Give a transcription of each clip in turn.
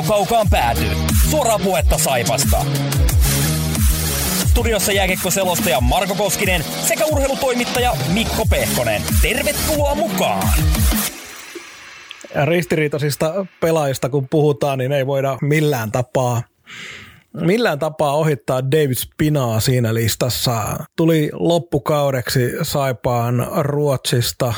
on kaukaan pääty. Suoraa puhetta Saipasta. Studiossa jääkiekkoselostaja Marko Koskinen sekä urheilutoimittaja Mikko Pehkonen. Tervetuloa mukaan! Ristiriitaisista pelaajista kun puhutaan, niin ei voida millään tapaa millään tapaa ohittaa David Spinaa siinä listassa. Tuli loppukaudeksi Saipaan Ruotsista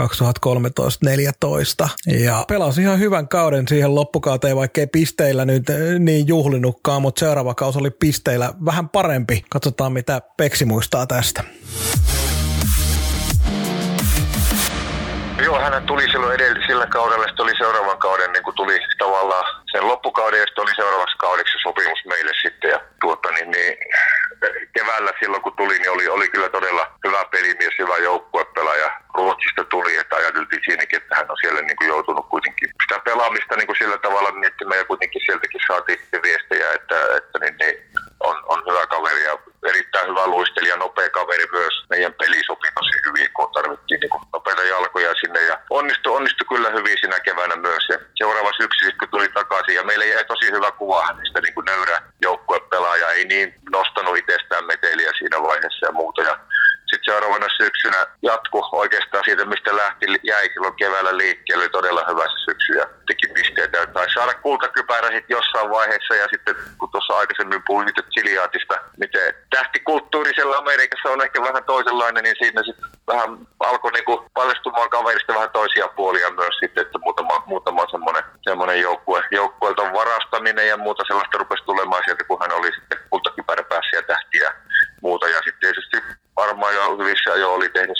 2013-14 ja pelasi ihan hyvän kauden siihen loppukauteen, vaikka ei pisteillä nyt niin juhlinutkaan, mutta seuraava kausi oli pisteillä vähän parempi. Katsotaan mitä Peksi muistaa tästä. Hän tuli silloin edellisellä kaudella, sitten oli seuraavan kauden, niin kuin tuli tavallaan sen loppukauden ja sitten oli seuraavaksi kaudeksi sopimus meille sitten. Ja tuota, niin, niin, keväällä silloin kun tuli, niin oli, oli kyllä todella hyvä pelimies, hyvä joukkuepelaaja. Ruotsista tuli, että ajateltiin siinäkin, että hän on siellä niin kuin joutunut kuitenkin sitä pelaamista niin kuin sillä tavalla miettimään ja kuitenkin sieltäkin saatiin viestejä, että, että niin, niin, on, on hyvä kaveri ja erittäin hyvä luistelija, nopea kaveri myös. Meidän peli sopi tosi hyvin, kun tarvittiin niin nopeita jalkoja sinne ja onnistui, onnistui kyllä hyvin siinä keväänä myös. Ja seuraava syksy, kun tuli takaisin ja meille jäi tosi hyvä kuva hänestä niin kuin nöyrä joukkuepelaaja, ei niin nostanut itsestään meteliä siinä vaiheessa ja muuta. Ja sitten seuraavana syksynä jatku oikeastaan siitä, mistä lähti, jäi silloin keväällä liikkeelle, oli todella hyvä se syksy ja teki pisteitä. Tai saada kultakypärä sitten jossain vaiheessa ja sitten kun tuossa aikaisemmin puhuin Chiliaatista, miten tähtikulttuuri siellä Amerikassa on ehkä vähän toisenlainen, niin siinä sitten vähän alkoi niinku paljastumaan kaverista vähän toisia puolia myös sitten, että muutama, muutama semmoinen, semmoinen joukkue, joukkueelta varastaminen ja muuta sellaista rupesi tulemaan sieltä, kun hän oli sitten kultakypärä päässä ja tähtiä muuta. Ja sitten tietysti varmaan jo hyvissä jo oli tehnyt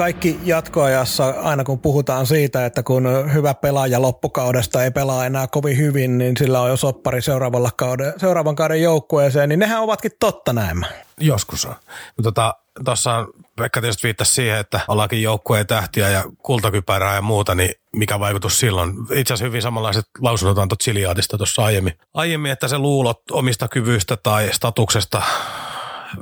kaikki jatkoajassa, aina kun puhutaan siitä, että kun hyvä pelaaja loppukaudesta ei pelaa enää kovin hyvin, niin sillä on jo soppari seuraavalla kauden, seuraavan kauden joukkueeseen, niin nehän ovatkin totta näin. Joskus on. Tuossa tota, Pekka tietysti viittasi siihen, että ollaankin joukkueen tähtiä ja kultakypärää ja muuta, niin mikä vaikutus silloin? Itse asiassa hyvin samanlaiset lausunnot antoi Chiliaatista tuossa aiemmin. Aiemmin, että se luulot omista kyvyistä tai statuksesta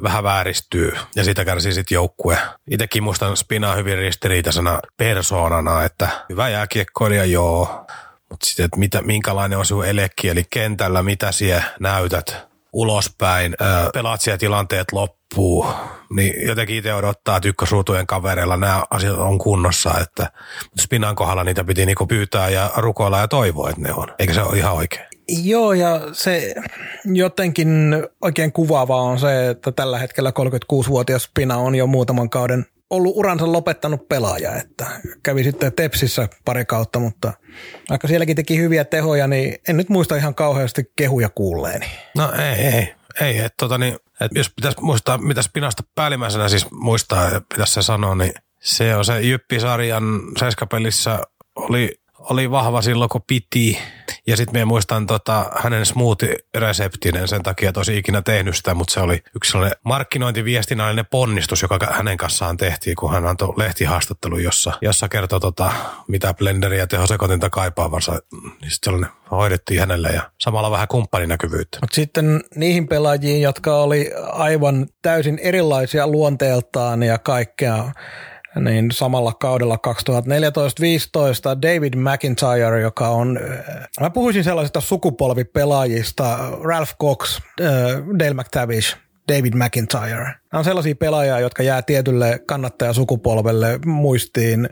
vähän vääristyy ja siitä kärsii sitten joukkue. Itsekin muistan Spinaa hyvin ristiriitaisena persoonana, että hyvä jääkiekkoilija joo, mutta sitten, että mitä, minkälainen on sinun elekki, eli kentällä, mitä siellä näytät ulospäin, öö, pelaat siellä tilanteet loppuu, niin jotenkin itse odottaa, että ykkösruutujen kavereilla nämä asiat on kunnossa, että Spinan kohdalla niitä piti niinku pyytää ja rukoilla ja toivoa, että ne on, eikä se ole ihan oikein. Joo, ja se jotenkin oikein kuvaavaa on se, että tällä hetkellä 36-vuotias Spina on jo muutaman kauden ollut uransa lopettanut pelaaja, että kävi sitten Tepsissä pari kautta, mutta vaikka sielläkin teki hyviä tehoja, niin en nyt muista ihan kauheasti kehuja kuulleeni. No ei, ei, ei. Et, tota, niin, et jos pitäisi muistaa, mitä Spinasta päällimmäisenä siis muistaa ja pitäisi se sanoa, niin se on se Jyppi-sarjan seiskapelissä oli oli vahva silloin, kun piti. Ja sitten me muistan tota, hänen smoothie-reseptinen sen takia, olisi ikinä tehnyt sitä, mutta se oli yksi sellainen markkinointiviestinnällinen ponnistus, joka hänen kanssaan tehtiin, kun hän antoi lehtihaastattelun, jossa, jossa kertoi, tota, mitä blenderiä tehosekotinta kaipaavansa. Niin sitten sellainen hoidettiin hänelle ja samalla vähän kumppaninäkyvyyttä. Mutta sitten niihin pelaajiin, jotka oli aivan täysin erilaisia luonteeltaan ja kaikkea, niin samalla kaudella 2014-15 David McIntyre, joka on, äh, mä puhuisin sellaisista sukupolvipelaajista, Ralph Cox, äh, Dale McTavish, David McIntyre. Nämä on sellaisia pelaajia, jotka jää tietylle kannattajasukupolvelle muistiin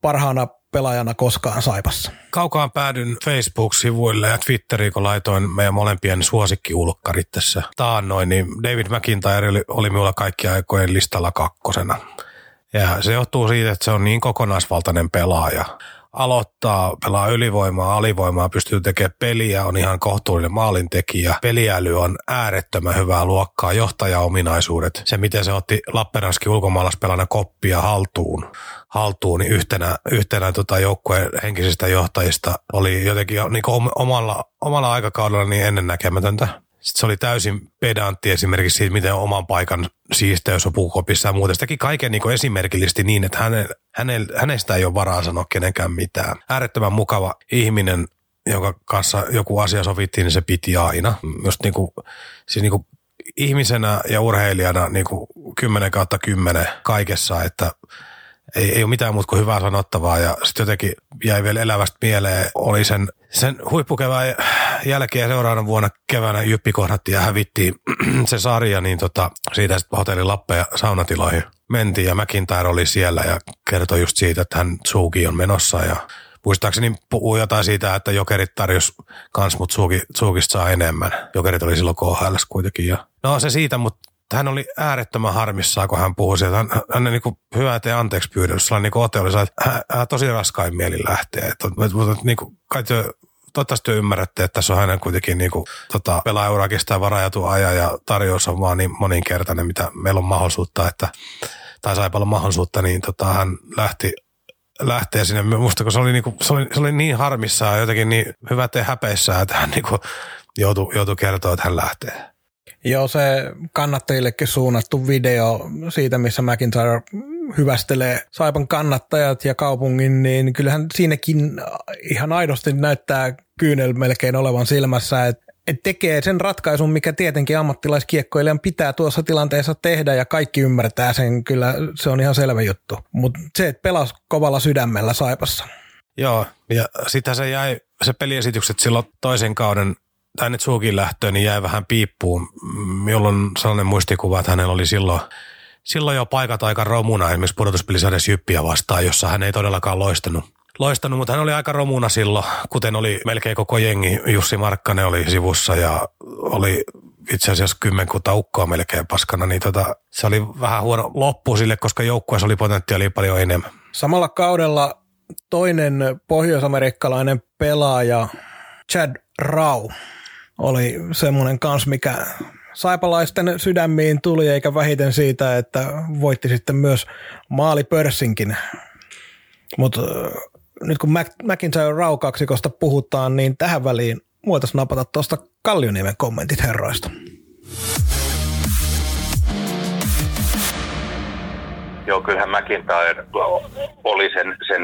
parhaana pelaajana koskaan Saipassa. Kaukaan päädyn Facebook-sivuille ja Twitteriin, kun laitoin meidän molempien suosikkiulkkarit tässä taannoin, niin David McIntyre oli, oli minulla kaikki aikojen listalla kakkosena. Ja se johtuu siitä, että se on niin kokonaisvaltainen pelaaja. Aloittaa, pelaa ylivoimaa, alivoimaa, pystyy tekemään peliä, on ihan kohtuullinen maalintekijä. Peliäly on äärettömän hyvää luokkaa, johtajaominaisuudet. Se, miten se otti Lappeenranski ulkomaalaispelana koppia haltuun, haltuun niin yhtenä, yhtenä tota joukkueen henkisistä johtajista oli jotenkin niin omalla, omalla aikakaudella niin ennennäkemätöntä. Sitten se oli täysin pedantti esimerkiksi siitä, miten oman paikan siisteys on puukopissa ja muuta. Se kaiken niin esimerkillisesti niin, että häne, häne, hänestä ei ole varaa sanoa kenenkään mitään. Äärettömän mukava ihminen, jonka kanssa joku asia sovittiin, niin se piti aina. Just niin kuin, siis niin kuin ihmisenä ja urheilijana niin kuin 10 kautta 10 kaikessa, että ei, ei ole mitään muuta kuin hyvää sanottavaa ja sitten jotenkin jäi vielä elävästä mieleen, oli sen, sen huippukevään jälkeen seuraavana vuonna keväänä Jyppi kohdattiin ja hävittiin se sarja, niin tota, siitä sitten hotelli Lappeja saunatiloihin mentiin ja McIntyre oli siellä ja kertoi just siitä, että hän Tsuki on menossa ja muistaakseni puhuu jotain siitä, että Jokerit tarjosi kans, mutta Tsukista saa enemmän. Jokerit oli silloin KHL kuitenkin. Ja no se siitä, mutta hän oli äärettömän harmissaan, kun hän puhui sieltä. Hän, hän niin kuin hyvä ettei anteeksi pyydä. Sellainen niin ote oli, että hän, hän, tosi raskain mieli lähtee. Mutta niin kuin, kai te, toivottavasti te ymmärrätte, että tässä on hänen kuitenkin niin kuin, tota, pelaajurakista ja varajatu aja ja tarjous on vaan niin moninkertainen, mitä meillä on mahdollisuutta, että, tai sai paljon mahdollisuutta, niin tota, hän lähti lähtee sinne. Musta kun se oli, niinku, se oli, se oli niin harmissaan jotenkin niin hyvä, ettei häpeissä, että hän niinku joutui, joutui kertoa, että hän lähtee. Joo, se kannattajillekin suunnattu video siitä, missä McIntyre hyvästelee Saipan kannattajat ja kaupungin, niin kyllähän siinäkin ihan aidosti näyttää kyynel melkein olevan silmässä, että et tekee sen ratkaisun, mikä tietenkin ammattilaiskiekkoilijan pitää tuossa tilanteessa tehdä ja kaikki ymmärtää sen, kyllä se on ihan selvä juttu. Mutta se, että pelas kovalla sydämellä Saipassa. Joo, ja sitä se jäi, se peliesitykset silloin toisen kauden tänne Tsukin lähtöön, niin jäi vähän piippuun, jolloin sellainen muistikuva, että hänellä oli silloin, silloin jo paikat aika romuna esimerkiksi pudotuspelisarjassa Jyppiä vastaan, jossa hän ei todellakaan loistanut. Loistanut, mutta hän oli aika romuna silloin, kuten oli melkein koko jengi. Jussi Markkanen oli sivussa ja oli itse asiassa kymmenkunta ukkoa melkein paskana, niin tota, se oli vähän huono loppu sille, koska joukkueessa oli potentiaalia paljon enemmän. Samalla kaudella toinen pohjoisamerikkalainen pelaaja, Chad Rau, oli semmoinen kans, mikä saipalaisten sydämiin tuli, eikä vähiten siitä, että voitti sitten myös maalipörssinkin. Mutta nyt kun McIntyre Rau-kaksikosta puhutaan, niin tähän väliin voitaisiin napata tuosta Kallioniemen kommentit herroista. Joo, kyllähän McIntyre oli sen, sen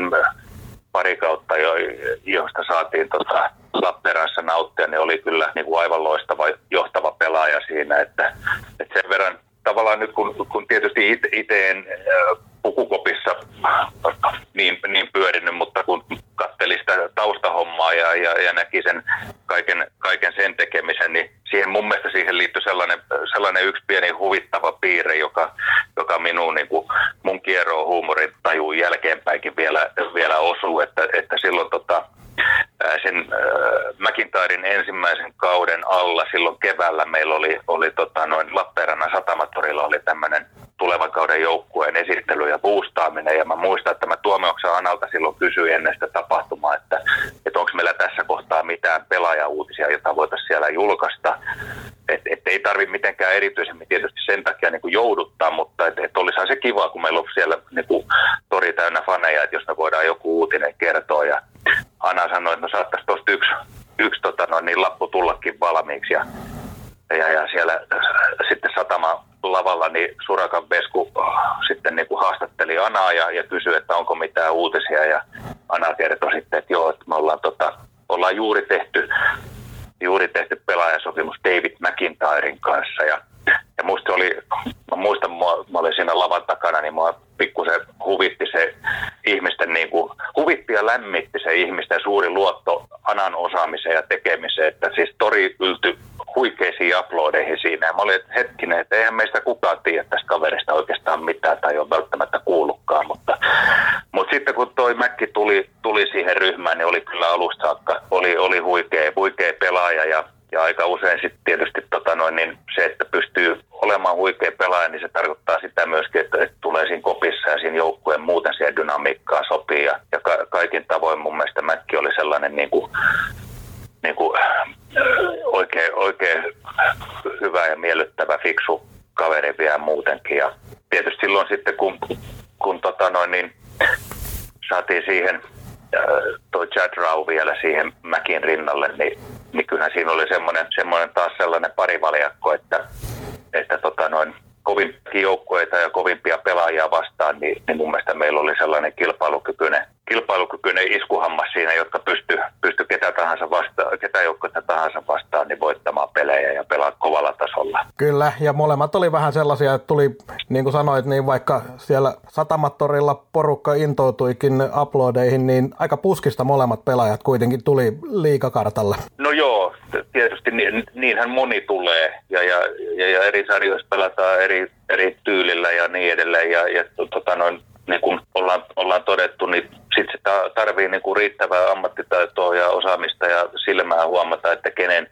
pari kautta, jo, josta saatiin tota, Lappeenrannassa nauttia, niin oli kyllä niin kuin aivan loistava johtava pelaaja siinä, että, että sen verran tavallaan nyt kun, kun tietysti itse en pukukopissa niin, niin pyörinyt, mutta kun katteli sitä taustahommaa ja, ja, ja näki sen kaiken, kaiken sen tekemisen, niin siihen mun mielestä siihen liittyy sellainen, sellainen yksi pieni huvittava piirre, joka, joka minun, niin kuin, mun kierroon huumorin tajuun jälkeenpäinkin vielä, vielä osuu, että, että silloin tota, sen äh, McIntyren ensimmäisen kauden alla silloin keväällä meillä oli, oli tota, noin Lappeenrannan satamatorilla oli tämmöinen tulevan kauden joukkueen esittely ja boostaaminen. Ja mä muistan, että mä Tuomeoksen Analta silloin kysyin ennen sitä tapahtumaa, että, että onko meillä tässä kohtaa mitään pelaajauutisia, jota voitaisiin siellä julkaista. Että et ei tarvitse mitenkään erityisemmin tietysti sen takia niin kuin jouduttaa, mutta että et olisihan se kiva, kun meillä on siellä niin kuin tori täynnä faneja, että jos me voidaan joku uutinen kertoa. Ja Anna sanoi, että no saattaisi tuosta yksi, yksi tota noin, niin lappu tullakin valmiiksi. Ja, ja, ja siellä sitten satama lavalla niin Surakan Vesku sitten niin kuin haastatteli Anaa ja, ja kysyi, että onko mitään uutisia. Ja Ana kertoi sitten, että joo, että me ollaan, tota, ollaan juuri tehty juuri tehty pelaajasopimus David McIntyren kanssa ja, ja musta oli, mä muistan, mä, mä olin siinä lavan takana, niin mua pikkusen huvitti se ihmisten, niin kuin, huvitti ja lämmitti se ihmisten suuri luotto Anan osaamiseen ja tekemiseen, että siis tori ylty huikeisiin uploadeihin siinä. Ja mä olin, että hetkinen, että eihän meistä kukaan tiedä tästä kaverista oikeastaan mitään tai ole välttämättä kuullutkaan. Mutta, mutta sitten kun toi Mäkki tuli, tuli siihen ryhmään, niin oli kyllä alusta saakka, oli, oli huikea, huikea pelaaja ja ja aika usein sitten tietysti tota noin, niin se, että pystyy olemaan huikea pelaaja, niin se tarkoittaa sitä myöskin, että, että tulee siinä kopissa ja siinä joukkueen muuten siihen dynamiikkaa sopii. Ja, ja ka- kaikin tavoin mun mielestä Mäkki oli sellainen niin kuin, niin kuin, oikein, oikein hyvä ja miellyttävä, fiksu kaveri vielä muutenkin. Ja tietysti silloin sitten, kun, kun tota noin, niin saatiin siihen toi Chad Rau vielä siihen Mäkin rinnalle, niin niin kyllähän siinä oli semmoinen, semmoinen taas sellainen parivaljakko, että, että tota noin, kovimpia joukkueita ja kovimpia pelaajia vastaan, niin, niin mun mielestä meillä oli sellainen kilpailukykyinen, kilpailukykyinen iskuhammas siinä, jotka pysty, pysty ketä tahansa vastaan, ketä joukkuetta tahansa vastaan, niin voittamaan pelejä ja pelaa kovalla tasolla. Kyllä, ja molemmat oli vähän sellaisia, että tuli, niin kuin sanoit, niin vaikka siellä Satamattorilla porukka intoutuikin uploadeihin, niin aika puskista molemmat pelaajat kuitenkin tuli liikakartalle. No joo, tietysti niin, niinhän moni tulee, ja, ja, ja, ja eri sarjoissa pelataan eri, eri tyylillä ja niin edelleen, ja, ja tota noin, niin kuin ollaan, ollaan todettu, niin sitten se tarvii niin kuin riittävää ammattitaitoa ja osaamista ja silmää huomata, että kenen,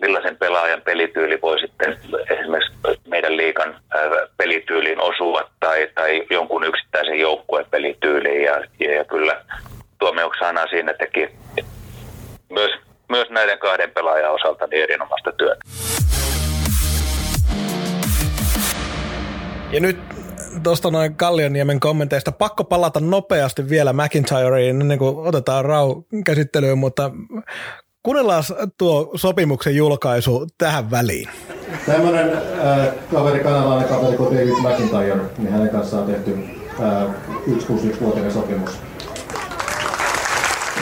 millaisen pelaajan pelityyli voi sitten esimerkiksi meidän liikan pelityyliin osua tai, tai jonkun yksittäisen joukkueen pelityyliin. Ja, ja kyllä Tuomio Oksana siinä teki myös, myös näiden kahden pelaajan osalta niin erinomaista työtä. Ja nyt tuosta noin Kallioniemen kommenteista. Pakko palata nopeasti vielä McIntyreen ennen kuin otetaan Rau käsittelyyn, mutta kuunnellaan tuo sopimuksen julkaisu tähän väliin. Tämmöinen äh, kaveri, kanalainen kaveri kuin David McIntyre, niin hänen kanssaan on tehty äh, 161-vuotinen sopimus.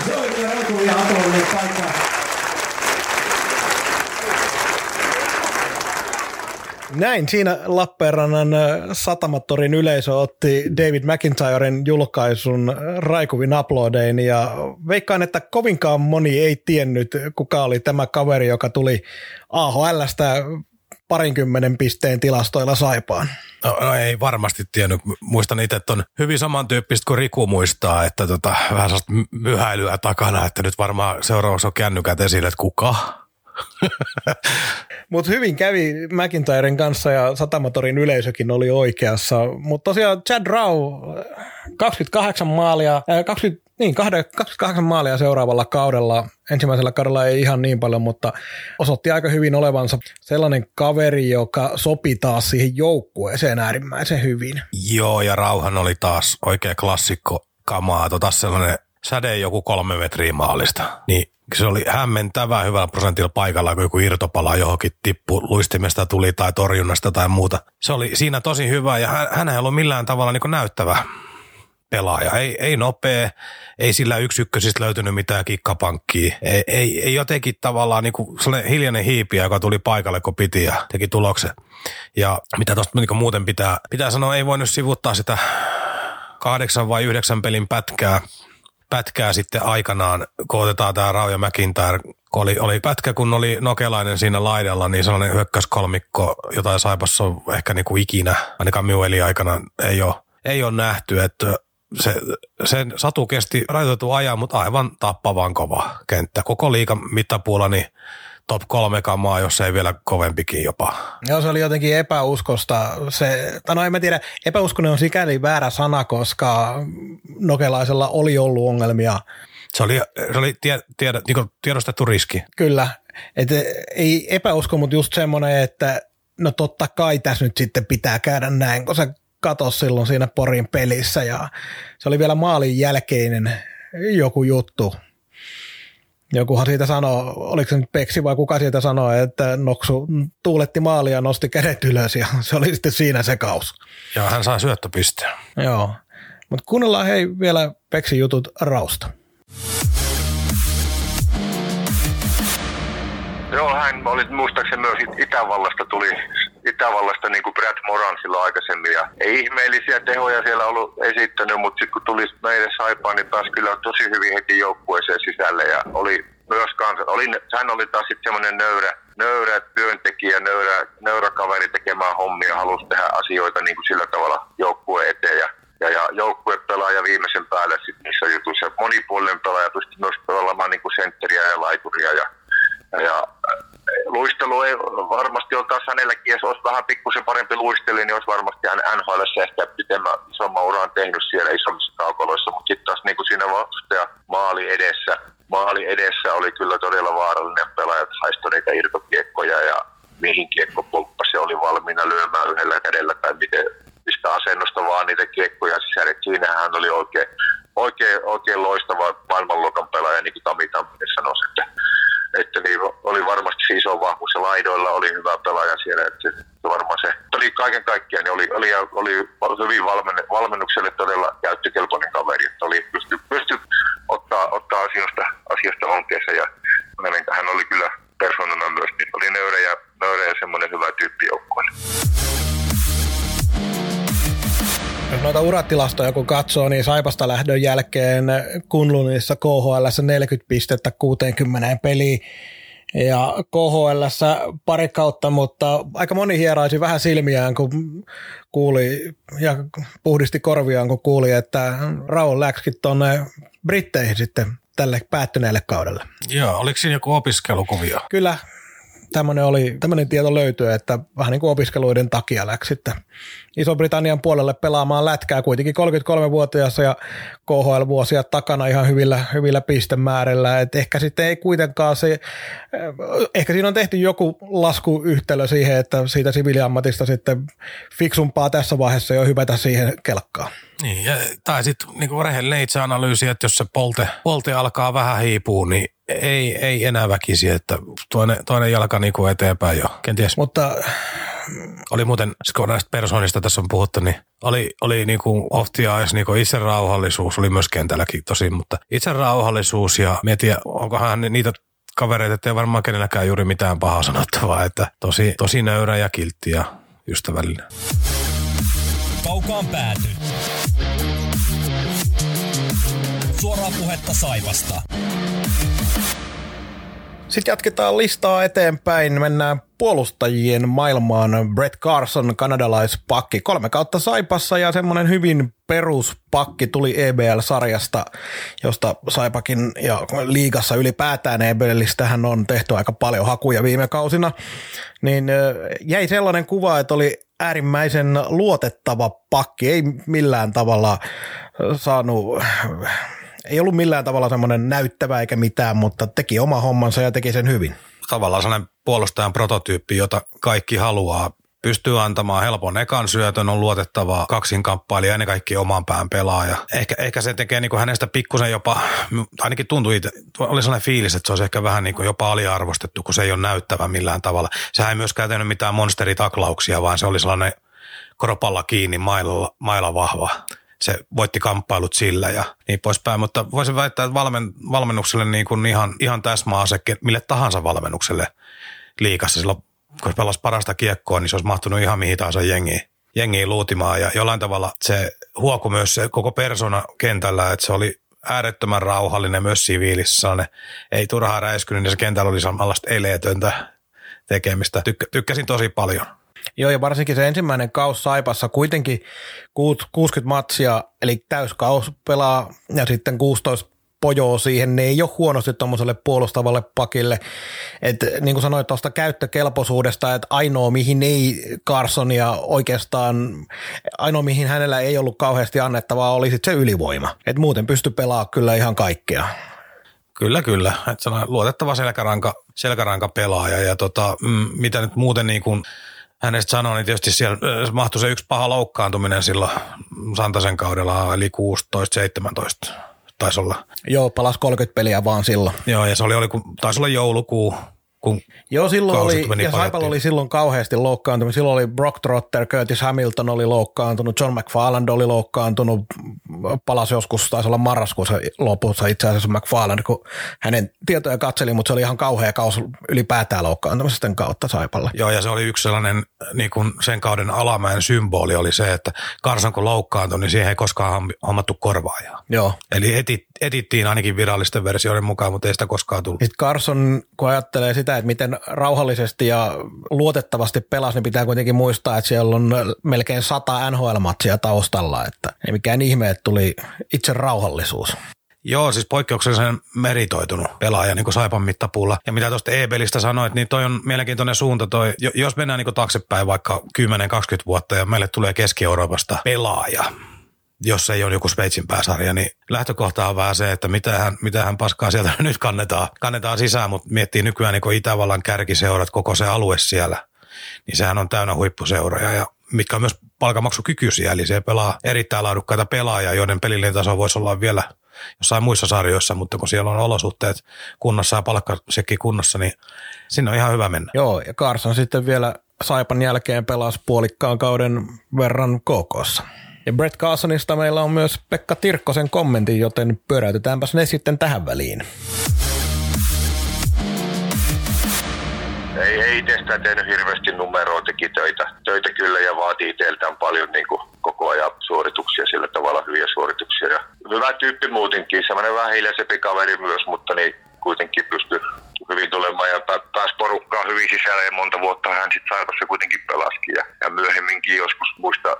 Se oli kyllä ihan paikka. Näin siinä Lappeenrannan Satamattorin yleisö otti David McIntyren julkaisun Raikuvin uploadein ja veikkaan, että kovinkaan moni ei tiennyt, kuka oli tämä kaveri, joka tuli AHLstä parinkymmenen pisteen tilastoilla Saipaan. No, no ei varmasti tiennyt. Muistan itse, että on hyvin samantyyppistä kuin Riku muistaa, että tota, vähän sellaista myhäilyä takana, että nyt varmaan seuraavaksi on kännykät esille, että kuka? Mutta hyvin kävi McIntyren kanssa ja Satamatorin yleisökin oli oikeassa. Mutta tosiaan Chad Rau, 28 maalia, äh, 20, niin, 28 maalia seuraavalla kaudella. Ensimmäisellä kaudella ei ihan niin paljon, mutta osoitti aika hyvin olevansa sellainen kaveri, joka sopi taas siihen joukkueeseen äärimmäisen hyvin. Joo, ja Rauhan oli taas oikea klassikko kamaa, tota sellainen säde joku kolme metriä maalista. Niin se oli hämmentävän hyvällä prosentilla paikalla, kun joku irtopala johonkin tippu luistimesta tuli tai torjunnasta tai muuta. Se oli siinä tosi hyvä ja hän, ei ollut millään tavalla niin näyttävä pelaaja. Ei, ei nopea, ei sillä yksi ykkösistä löytynyt mitään kikkapankkia. Ei, ei, ei jotenkin tavallaan niin kuin sellainen hiljainen hiipiä, joka tuli paikalle, kun piti ja teki tuloksen. Ja mitä tuosta niin muuten pitää, pitää sanoa, ei voi nyt sivuttaa sitä kahdeksan vai yhdeksän pelin pätkää, pätkää sitten aikanaan, kun otetaan tämä Rauja McIntyre, kun oli, oli pätkä, kun oli nokelainen siinä laidalla, niin sellainen hyökkäyskolmikko, jota Saipassa on ehkä niin kuin ikinä, ainakaan minun aikana ei ole, ei ole nähty, että se, sen satu kesti rajoitettu ajan, mutta aivan tappavan kova kenttä. Koko liikan mittapuulla niin top kolme kamaa, jos ei vielä kovempikin jopa. Joo, se oli jotenkin epäuskosta. Se, no en mä tiedä, epäuskonen on sikäli väärä sana, koska Nokelaisella oli ollut ongelmia. Se oli, se oli tie, tiedä, niin tiedostettu riski. Kyllä. Et ei epäusko, mutta just semmoinen, että no totta kai tässä nyt sitten pitää käydä näin, kun se katosi silloin siinä Porin pelissä ja se oli vielä maalin jälkeinen joku juttu. Jokuhan siitä sanoo, oliko se nyt Peksi vai kuka siitä sanoi, että Noksu tuuletti maalia ja nosti kädet ylös ja se oli sitten siinä se kaus. Ja hän saa syöttöpisteen. Joo, mutta kuunnellaan hei vielä Peksi jutut Rausta. Joo, hän oli muistaakseni myös Itävallasta tuli Itävallasta niin kuin Brad Moran silloin aikaisemmin. Ja ei ihmeellisiä tehoja siellä ollut esittänyt, mutta sitten kun tuli meille saipaan, niin taas kyllä tosi hyvin heti joukkueeseen sisälle. Ja oli myös kanssa, oli, hän oli taas sitten semmoinen nöyrä, nöyrä työntekijä, nöyrä, nöyrä kaveri tekemään hommia, halusi tehdä asioita niin kuin sillä tavalla joukkueen eteen. Ja ja, ja joukkue pelaaja viimeisen päälle sitten niissä jutuissa. Monipuolinen pelaaja pystyi myös pelaamaan niin kuin sentteriä ja laituria ja, ja luistelu ei varmasti ole taas hänelläkin, jos olisi vähän pikkusen parempi luisteli, niin olisi varmasti Uratilastoja kun katsoo, niin Saipasta lähdön jälkeen Kunlunissa KHL 40 pistettä 60 peliin ja KHL pari kautta, mutta aika moni hieraisi vähän silmiään, kun kuuli ja puhdisti korviaan, kun kuuli, että Raul läksikin tuonne Britteihin sitten tälle päättyneelle kaudelle. Joo, oliko siinä joku opiskelukuvio? Kyllä, tämmöinen, oli, tämmöinen tieto löytyy, että vähän niin kuin opiskeluiden takia läksi sitten Iso-Britannian puolelle pelaamaan lätkää kuitenkin 33-vuotiaassa ja KHL-vuosia takana ihan hyvillä, hyvillä pistemäärillä. Et ehkä sitten ei kuitenkaan se, ehkä siinä on tehty joku laskuyhtälö siihen, että siitä siviiliammatista sitten fiksumpaa tässä vaiheessa jo hypätä siihen kelkkaan. Niin, ja, tai sitten niin rehellinen itseanalyysi, että jos se polte, polte alkaa vähän hiipua, niin ei, ei enää väkisi, että toinen, toinen jalka niin kuin eteenpäin jo, kenties. Mutta oli muuten, kun näistä persoonista tässä on puhuttu, niin oli, oli niin kuin oftia, niin kuin itse rauhallisuus, oli myös kentälläkin tosi, mutta itse rauhallisuus ja mietiä, onkohan niitä kavereita, ettei varmaan kenelläkään juuri mitään pahaa sanottavaa, että tosi, tosi nöyrä ja kiltti ja ystävällinen. Kaukaan pääty. Suoraa puhetta Saivasta. Sitten jatketaan listaa eteenpäin. Mennään puolustajien maailmaan. Brett Carson, kanadalaispakki. Kolme kautta Saipassa ja semmoinen hyvin peruspakki tuli EBL-sarjasta, josta Saipakin ja liigassa ylipäätään EBListähän on tehty aika paljon hakuja viime kausina. Niin jäi sellainen kuva, että oli äärimmäisen luotettava pakki, ei millään tavalla saanut ei ollut millään tavalla semmoinen näyttävä eikä mitään, mutta teki oma hommansa ja teki sen hyvin. Tavallaan sellainen puolustajan prototyyppi, jota kaikki haluaa. Pystyy antamaan helpon ekan syötön, on luotettava kaksinkamppailija ja ennen kaikkea oman pään pelaaja. Ehkä, ehkä se tekee niin kuin hänestä pikkusen jopa, ainakin tuntui itse, oli sellainen fiilis, että se olisi ehkä vähän niin kuin jopa aliarvostettu, kun se ei ole näyttävä millään tavalla. Sehän ei myöskään tehnyt mitään monsteritaklauksia, vaan se oli sellainen koropalla kiinni, mailla, mailla vahva se voitti kamppailut sillä ja niin poispäin. Mutta voisin väittää, että valmen, valmennukselle niin kuin ihan, ihan täsmäase mille tahansa valmennukselle liikassa. Silloin kun pelasi parasta kiekkoa, niin se olisi mahtunut ihan mihin tahansa jengiin, jengiin luutimaan. Ja jollain tavalla se huoku myös se koko persona kentällä, että se oli äärettömän rauhallinen myös siviilissä. ei turhaa räiskynyt, niin se kentällä oli samanlaista eleetöntä tekemistä. Tykk- tykkäsin tosi paljon. Joo, ja varsinkin se ensimmäinen kaus Saipassa kuitenkin 60 matsia, eli täyskaus pelaa ja sitten 16 pojoa siihen, ne ei ole huonosti tuommoiselle puolustavalle pakille. Et, niin kuin sanoit tuosta käyttökelpoisuudesta, että ainoa mihin ei Carsonia oikeastaan, ainoa mihin hänellä ei ollut kauheasti annettavaa oli sitten se ylivoima. Et muuten pysty pelaamaan kyllä ihan kaikkea. Kyllä, kyllä. Et luotettava selkäranka, selkäranka pelaaja ja tota, mm, mitä nyt muuten niin kuin – hänestä sanoi, niin tietysti siellä mahtui se yksi paha loukkaantuminen silloin Santasen kaudella, eli 16-17 taisi olla. Joo, palas 30 peliä vaan silloin. Joo, ja se oli, oli taisi olla joulukuu, kun Joo, silloin oli, ja Saipalla oli silloin kauheasti loukkaantunut. Silloin oli Brock Trotter, Curtis Hamilton oli loukkaantunut, John McFarland oli loukkaantunut, palasi joskus, taisi olla marraskuussa lopussa itse asiassa McFarland, kun hänen tietoja katseli, mutta se oli ihan kauhea kaus ylipäätään loukkaantumisten kautta Saipalla. Joo, ja se oli yksi sellainen niin kuin sen kauden alamäen symboli oli se, että Carson kun loukkaantui, niin siihen ei koskaan hommattu korvaajaa. Joo. Eli etit, etittiin ainakin virallisten versioiden mukaan, mutta ei sitä koskaan tullut. Sitten Carson, kun ajattelee sitä, että miten rauhallisesti ja luotettavasti pelasi, niin pitää kuitenkin muistaa, että siellä on melkein sata NHL-matsia taustalla, että ei mikään ihme, että tuli itse rauhallisuus. Joo, siis poikkeuksellisen meritoitunut pelaaja niin kuin Saipan mittapuulla. Ja mitä tuosta Ebelistä sanoit, niin toi on mielenkiintoinen suunta toi. Jos mennään niin kuin taaksepäin vaikka 10-20 vuotta ja meille tulee Keski-Euroopasta pelaaja, jos ei ole joku Sveitsin pääsarja, niin lähtökohta on vähän se, että mitähän, mitähän paskaa sieltä nyt kannetaan, kannetaan sisään, mutta miettii nykyään niin Itävallan kärkiseurat, koko se alue siellä, niin sehän on täynnä huippuseuroja ja mitkä on myös palkamaksukykyisiä, eli se pelaa erittäin laadukkaita pelaajia, joiden pelillinen taso voisi olla vielä jossain muissa sarjoissa, mutta kun siellä on olosuhteet kunnossa ja palkkasekki kunnossa, niin sinne on ihan hyvä mennä. Joo, ja Carson sitten vielä Saipan jälkeen pelasi puolikkaan kauden verran KKssa. Ja Brett Carsonista meillä on myös Pekka Tirkkosen kommentti, joten pyöräytetäänpäs ne sitten tähän väliin. Ei, ei itsestään tehnyt hirveästi numeroa, teki töitä, töitä kyllä ja vaatii itseltään paljon niin kuin, koko ajan suorituksia, sillä tavalla hyviä suorituksia. Ja hyvä tyyppi muutenkin, semmoinen vähän hiljaisempi kaveri myös, mutta niin kuitenkin pystyy hyvin tulemaan ja pääsi porukkaan hyvin sisällä ja monta vuotta hän sitten Saipassa kuitenkin pelaskin ja, ja myöhemminkin joskus muista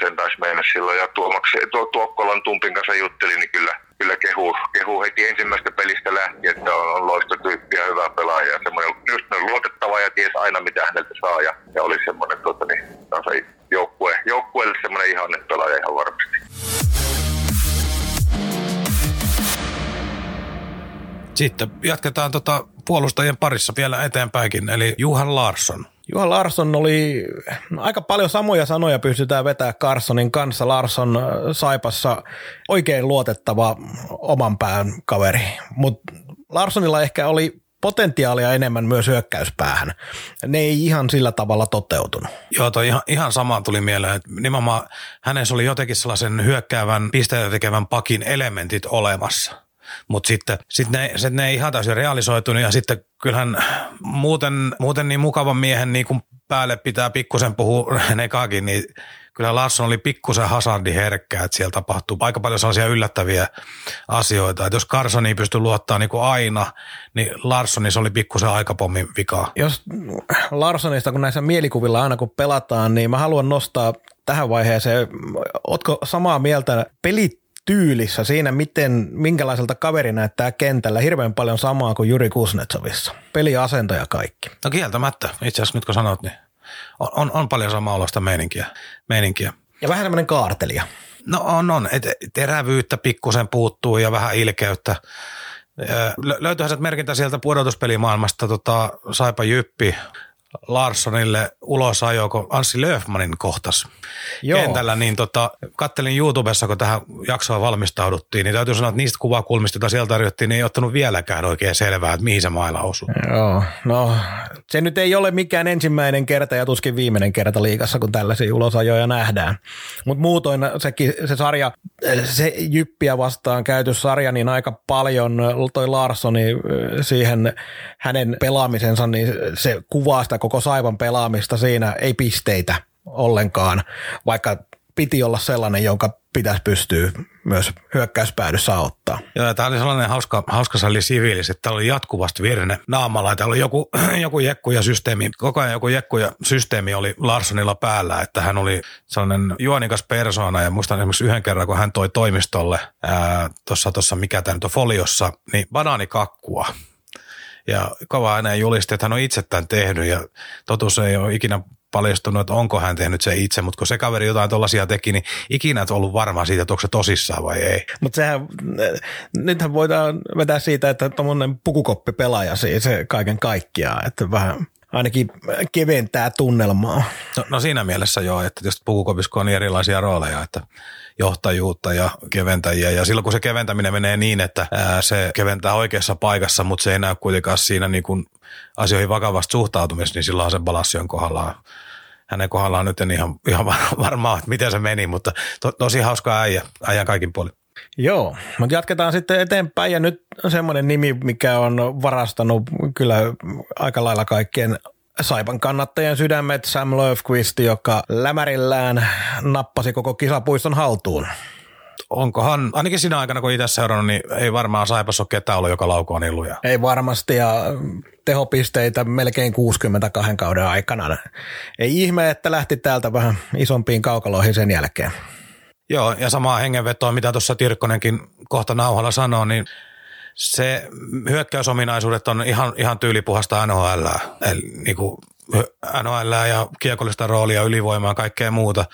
sen taisi mennä silloin ja Tuomaksi, tuo, Tuokkolan Tumpin kanssa juttelin, niin kyllä, kyllä kehu, kehu heti ensimmäistä pelistä lähti, että on, on loistotyyppi ja hyvä pelaaja ja semmoinen just luotettava ja ties aina mitä häneltä saa ja, ja oli semmoinen tuota, niin, joukkue, joukkueelle semmoinen ihanne pelaaja ihan varmasti. Sitten jatketaan tota puolustajien parissa vielä eteenpäinkin, eli Juhan Larsson. Juhan Larsson oli, aika paljon samoja sanoja pystytään vetää Carsonin kanssa. Larsson äh, Saipassa oikein luotettava oman pään kaveri, mutta Larssonilla ehkä oli potentiaalia enemmän myös hyökkäyspäähän. Ne ei ihan sillä tavalla toteutunut. Joo, toi ihan, ihan sama tuli mieleen, että nimenomaan hänessä oli jotenkin sellaisen hyökkäävän, pisteitä tekevän pakin elementit olemassa – mutta sitten sit ne, sit ne ei ihan täysin realisoitunut ja sitten kyllähän muuten, muuten niin mukavan miehen niin kuin päälle pitää pikkusen puhua Nekakin, niin kyllä Larsson oli pikkusen hazardi herkkä, että siellä tapahtuu aika paljon sellaisia yllättäviä asioita. Että jos ei pysty luottaa niin kuin aina, niin Larssonissa oli pikkusen aikapommin vikaa. Jos Larssonista, kun näissä mielikuvilla aina kun pelataan, niin mä haluan nostaa tähän vaiheeseen, ootko samaa mieltä pelit tyylissä, siinä miten, minkälaiselta kaveri näyttää kentällä, hirveän paljon samaa kuin Juri Kuznetsovissa. Peliasento ja kaikki. No kieltämättä, itse asiassa nyt kun sanot, niin on, on, on paljon samanlaista meininkiä, meininkiä. Ja vähän tämmöinen kaartelija. No on, on. Et terävyyttä pikkusen puuttuu ja vähän ilkeyttä. Löytyyhän se merkintä sieltä pudotuspelimaailmasta, tota, Saipa Jyppi, Larssonille ulosajo, kun Anssi Löfmanin kohtas Joo. kentällä, niin tota, kattelin YouTubessa, kun tähän jaksoa valmistauduttiin, niin täytyy sanoa, että niistä kuvakulmista, joita sieltä tarjottiin, niin ei ottanut vieläkään oikein selvää, että mihin se mailla osuu. Joo, no se nyt ei ole mikään ensimmäinen kerta ja tuskin viimeinen kerta liikassa, kun tällaisia ulosajoja nähdään. Mutta muutoin sekin, se sarja, se jyppiä vastaan käyty sarja, niin aika paljon toi Larssoni siihen hänen pelaamisensa, niin se kuvaa sitä koko Saivan pelaamista siinä, ei pisteitä ollenkaan, vaikka piti olla sellainen, jonka pitäisi pystyä myös hyökkäyspäädyssä ottaa. Joo, tämä oli sellainen hauska, hauska sali siviilis, että täällä oli jatkuvasti virne naamalla. Täällä oli joku, joku jekku ja systeemi, koko ajan joku jekku ja systeemi oli Larssonilla päällä, että hän oli sellainen juonikas persoona ja muistan esimerkiksi yhden kerran, kun hän toi toimistolle tuossa, mikä tämä nyt on, foliossa, niin banaanikakkua ja kova ääneen julisti, että hän on itse tämän tehnyt ja totuus ei ole ikinä paljastunut, että onko hän tehnyt se itse, mutta kun se kaveri jotain tuollaisia teki, niin ikinä et ollut varma siitä, että onko se tosissaan vai ei. Mutta sehän, nythän voidaan vetää siitä, että tuommoinen pukukoppi pelaaja siis kaiken kaikkiaan, että vähän ainakin keventää tunnelmaa. No, no siinä mielessä joo, että tietysti pukukopisko on niin erilaisia rooleja, että johtajuutta ja keventäjiä. Ja silloin kun se keventäminen menee niin, että se keventää oikeassa paikassa, mutta se ei näy kuitenkaan siinä niin kuin asioihin vakavasta suhtautumista, niin silloin se balanssi on kohdallaan. Hänen kohdallaan nyt en ihan, ihan varmaa, että miten se meni, mutta to, tosi hauskaa äijä, äijä kaikin puolin. Joo, mutta jatketaan sitten eteenpäin ja nyt semmoinen nimi, mikä on varastanut kyllä aika lailla kaikkien Saipan kannattajien sydämet Sam Löfqvist, joka lämärillään nappasi koko kisapuiston haltuun. Onkohan, ainakin siinä aikana kun itse seurannut, niin ei varmaan Saipassa ole ketään ollut, joka laukoo niin lujaa. Ei varmasti ja tehopisteitä melkein 62 kauden aikana. Ei ihme, että lähti täältä vähän isompiin kaukaloihin sen jälkeen. Joo, ja samaa hengenvetoa, mitä tuossa Tirkkonenkin kohta nauhalla sanoo, niin se hyökkäysominaisuudet on ihan, ihan tyylipuhasta NHL, eli niin kuin NHL ja kiekollista roolia, ylivoimaa ja kaikkea muuta.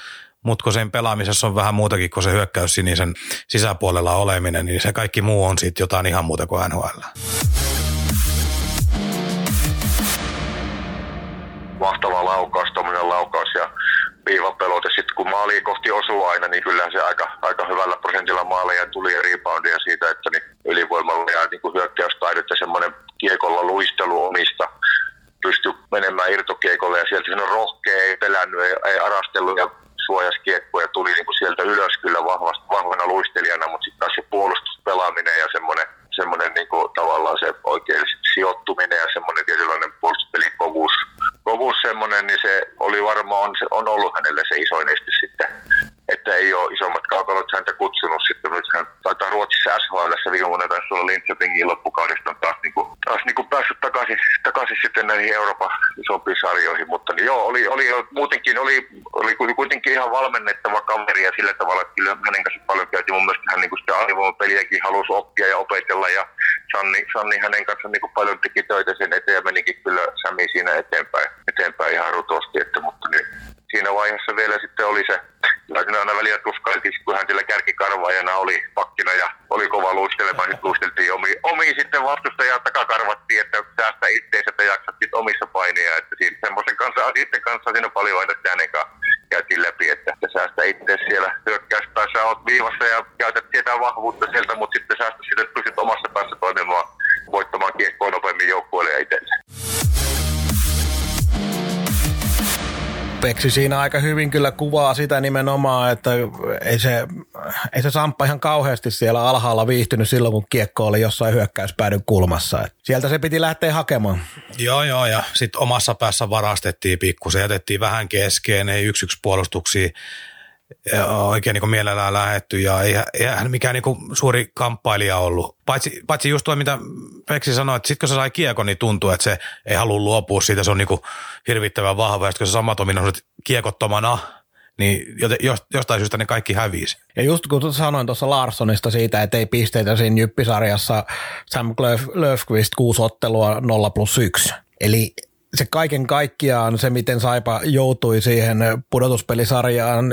Mutta kun sen pelaamisessa on vähän muutakin kuin se hyökkäys sinisen sisäpuolella oleminen, niin se kaikki muu on sitten jotain ihan muuta kuin NHL. Mahtava laukaus, tuommoinen laukaus ja viivan pelote. Sitten kun maali kohti osuu aina, niin kyllähän se aika, aika hyvällä prosentilla maaleja tuli ja reboundia siitä, että niin ylivoimalla ja niin kuin hyökkäystaidot ja semmoinen kiekolla luistelu omista pystyi menemään irtokeikolle ja sieltä sen on rohkea, ei pelännyt, ei, ei arastellut ja suojasi kiekkoa ja tuli niin kuin sieltä ylös kyllä vahvasti, vahvana luistelijana, mutta sitten taas se puolustuspelaaminen ja semmoinen, semmoinen niin kuin tavallaan se oikein sijoittuminen ja semmoinen tietynlainen puolustuspelikovuus, kovuus semmoinen, niin se oli varmaan, on, on ollut hänelle se isoin este sitten että ei ole isommat kaukalot häntä kutsunut sitten. Nyt hän taitaa Ruotsissa SHL viime vuonna taisi olla Linköpingin loppukaudesta taas, niin kuin, taas niin kuin päässyt takaisin, takaisin sitten näihin Euroopan isompiin sarjoihin. Mutta niin joo, oli, oli, muutenkin oli, oli kuitenkin ihan valmennettava kaveri ja sillä tavalla, että kyllä hänen kanssa paljon käytiin. Mun mielestä hän niin kuin sitä aivoimapeliäkin halusi oppia ja opetella ja Sanni, Sanni hänen kanssa niin kuin paljon teki töitä sen eteen ja menikin kyllä Sami siinä eteenpäin, eteenpäin ihan rutosti. Että, mutta niin, siinä vaiheessa vielä sitten oli se siinä aina välillä tuskailtiin, kun hän siellä kärkikarvaajana oli pakkina ja oli kova luistelemaan, nyt luisteltiin omi, omi sitten vastustajaa takakarvattiin, että säästä itseensä, että jaksat sitten omissa painia. Että siinä semmoisen kanssa, itse kanssa siinä on paljon aina hänen kanssa käytiin läpi, että, että säästä itse siellä hyökkäys tai sä oot viivassa ja käytät tietää vahvuutta sieltä, mutta sitten säästä sitten pystyt omassa päässä toimimaan, voittamaan kiekkoa nopeammin joukkueelle ja itselleen. Peksi siinä aika hyvin kyllä kuvaa sitä nimenomaan, että ei se, ei se Samppa ihan kauheasti siellä alhaalla viihtynyt silloin, kun kiekko oli jossain hyökkäyspäädyn kulmassa. Et sieltä se piti lähteä hakemaan. Joo, joo, ja sitten omassa päässä varastettiin pikkusen, jätettiin vähän keskeen, ei yksi yksi puolustuksia oikein niin mielellään lähetty ja ei, ei hän mikään niin suuri kamppailija ollut. Paitsi, paitsi just tuo, mitä Peksi sanoi, että sitten kun se sai kiekon, niin tuntuu, että se ei halua luopua siitä, se on niin hirvittävän vahva. Ja sitten kun se samat ominaisuudet kiekottomana, niin jostain syystä ne kaikki hävisi. Ja just kun sanoin tuossa Larssonista siitä, että ei pisteitä siinä jyppisarjassa, Sam Löfqvist kuusi ottelua 0 plus 1. Eli se kaiken kaikkiaan, se miten Saipa joutui siihen pudotuspelisarjaan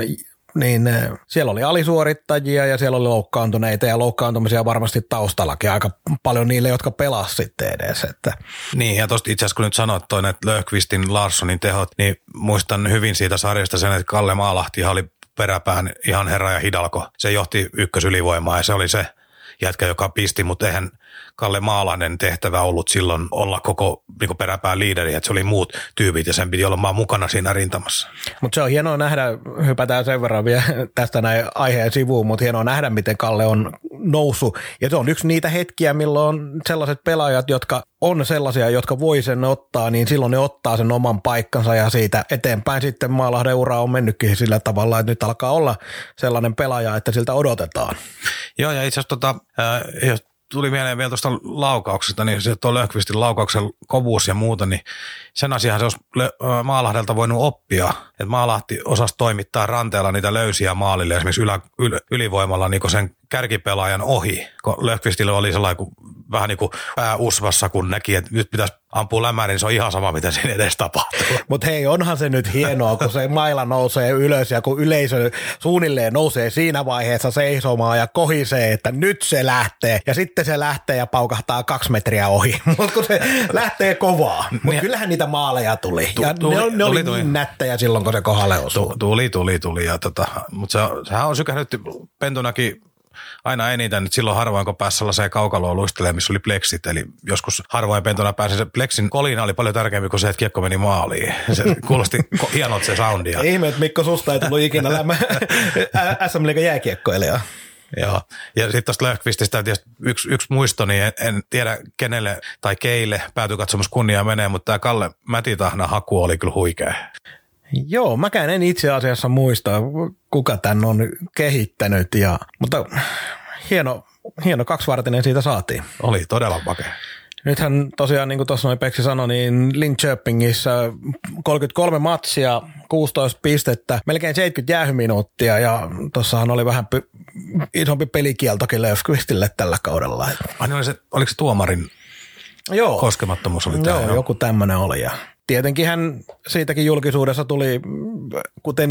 niin eh, siellä oli alisuorittajia ja siellä oli loukkaantuneita ja loukkaantumisia varmasti taustallakin aika paljon niille, jotka pelasivat sitten edes. Että. Niin ja tuosta itse asiassa kun nyt sanoit toi että Löhkvistin, Larssonin tehot, niin muistan hyvin siitä sarjasta sen, että Kalle Maalahti oli peräpään ihan herra ja hidalko. Se johti ykkösylivoimaa ja se oli se jätkä, joka pisti, mutta eihän – Kalle Maalainen tehtävä ollut silloin olla koko niin peräpään liideri, että se oli muut tyypit ja sen piti olla maan mukana siinä rintamassa. Mutta se on hienoa nähdä, hypätään sen verran vielä tästä näin aiheen sivuun, mutta hienoa nähdä, miten Kalle on noussut. Ja se on yksi niitä hetkiä, milloin sellaiset pelaajat, jotka on sellaisia, jotka voi sen ottaa, niin silloin ne ottaa sen oman paikkansa ja siitä eteenpäin sitten Maalahden ura on mennytkin sillä tavalla, että nyt alkaa olla sellainen pelaaja, että siltä odotetaan. Joo, ja itse asiassa tota, äh, jos tuli mieleen vielä tuosta laukauksesta, niin se tuo Löhkvistin laukauksen kovuus ja muuta, niin sen asian se olisi Maalahdelta voinut oppia, että Maalahti osasi toimittaa ranteella niitä löysiä maalille esimerkiksi ylä, yl, ylivoimalla niin sen kärkipelaajan ohi, kun Löhkvistille oli sellainen kuin, vähän niin kuin pää usvassa, kun näki, että nyt pitäisi ampua lämään, niin se on ihan sama, mitä siinä edes tapahtuu. Mutta hei, onhan se nyt hienoa, kun se maila nousee ylös ja kun yleisö suunnilleen nousee siinä vaiheessa seisomaan ja kohisee, että nyt se lähtee. Ja sitten se lähtee ja paukahtaa kaksi metriä ohi, mutta kun se lähtee kovaa. Mutta kyllähän niitä maaleja tuli. Ja tuli, ne, ne oli tuli. niin nättejä silloin, kun se kohdalle osuu. Tuli, tuli, tuli. Ja tota, mutta se, sehän on sykähdyt pentunakin aina eniten, että silloin harvoin kun pääsi sellaiseen kaukaloon luistelemaan, missä oli pleksit, eli joskus harvoin pentona pääsi se pleksin kolina oli paljon tärkeämpi kuin se, että kiekko meni maaliin. Se kuulosti hienolta se soundi. Ihme, että Mikko susta ei tullut ikinä lämmä SM Liigan jääkiekkoilija. Joo, ja sitten tuosta Löfqvististä yksi, yksi muisto, niin en, en, tiedä kenelle tai keille päätykatsomus kunnia menee, mutta tämä Kalle Mätitahna haku oli kyllä huikea. Joo, mäkään en itse asiassa muista, kuka tän on kehittänyt, ja, mutta hieno, hieno kaksivartinen siitä saatiin. Oli todella makea. Nythän tosiaan, niin kuin tuossa noin Peksi sanoi, niin Linköpingissä 33 matsia, 16 pistettä, melkein 70 jäähyminuuttia ja tuossahan oli vähän py- isompi pelikieltokin Löfqvistille tällä kaudella. Ai, niin oli se, oliko se tuomarin Joo. koskemattomuus oli tämä? Joo, joku tämmöinen oli ja tietenkin hän siitäkin julkisuudessa tuli, kuten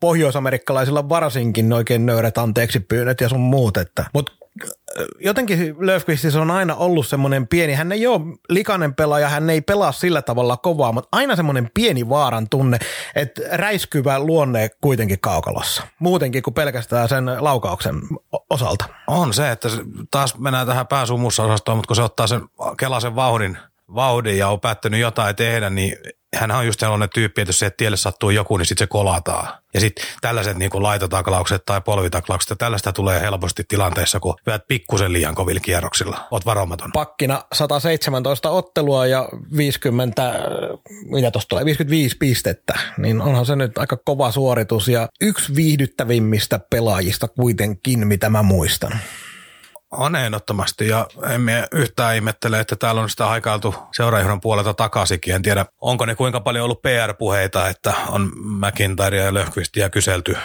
pohjoisamerikkalaisilla varsinkin, oikein nöyrät anteeksi pyynnöt ja sun muut. Että. Mutta jotenkin Löfqvist on aina ollut semmoinen pieni, hän ei ole likainen pelaaja, hän ei pelaa sillä tavalla kovaa, mutta aina semmoinen pieni vaaran tunne, että räiskyvä luonne kuitenkin kaukalossa. Muutenkin kuin pelkästään sen laukauksen osalta. On se, että taas mennään tähän pääsumussa osastoon, mutta kun se ottaa sen kelasen vauhdin, vauhdin ja on päättänyt jotain tehdä, niin hän on just sellainen tyyppi, että jos se tielle sattuu joku, niin sitten se kolataan. Ja sitten tällaiset niin kuin laitotaklaukset tai polvitaklaukset, ja tällaista tulee helposti tilanteessa, kun vyöt pikkusen liian kovilla kierroksilla. Oot varomaton. Pakkina 117 ottelua ja 50, mitä tuosta tulee, 55 pistettä, niin onhan se nyt aika kova suoritus ja yksi viihdyttävimmistä pelaajista kuitenkin, mitä mä muistan. On ehdottomasti ja emme yhtään ihmettele, että täällä on sitä haikailtu seuraajohdon puolelta takaisinkin. En tiedä, onko ne kuinka paljon ollut PR-puheita, että on McIntyre ja Löfqvistia kyselty,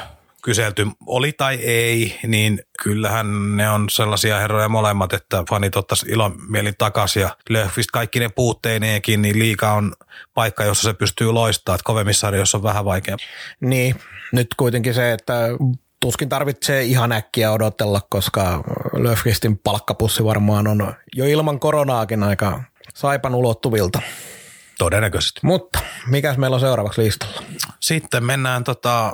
kyselty oli tai ei, niin kyllähän ne on sellaisia herroja molemmat, että fanit ottaisi ilomielin takaisin ja Löfqvist kaikki ne puutteineenkin, niin liika on paikka, jossa se pystyy loistamaan, että kovemmissa on vähän vaikea. Niin, nyt kuitenkin se, että tuskin tarvitsee ihan äkkiä odotella, koska Löfqvistin palkkapussi varmaan on jo ilman koronaakin aika saipan ulottuvilta. Todennäköisesti. Mutta mikäs meillä on seuraavaksi listalla? Sitten mennään tota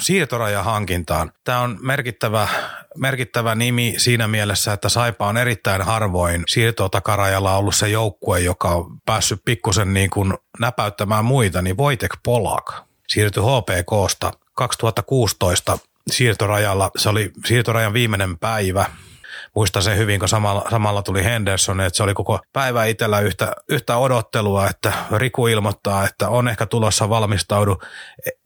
siirtorajahankintaan. Tämä on merkittävä, merkittävä nimi siinä mielessä, että Saipa on erittäin harvoin siirtotakarajalla ollut se joukkue, joka on päässyt pikkusen niin kuin näpäyttämään muita, niin Voitek Polak siirtyi HPKsta 2016 siirtorajalla. Se oli siirtorajan viimeinen päivä. Muistan sen hyvin, kun samalla, samalla tuli Henderson, että se oli koko päivä itsellä yhtä, yhtä odottelua, että Riku ilmoittaa, että on ehkä tulossa valmistaudu.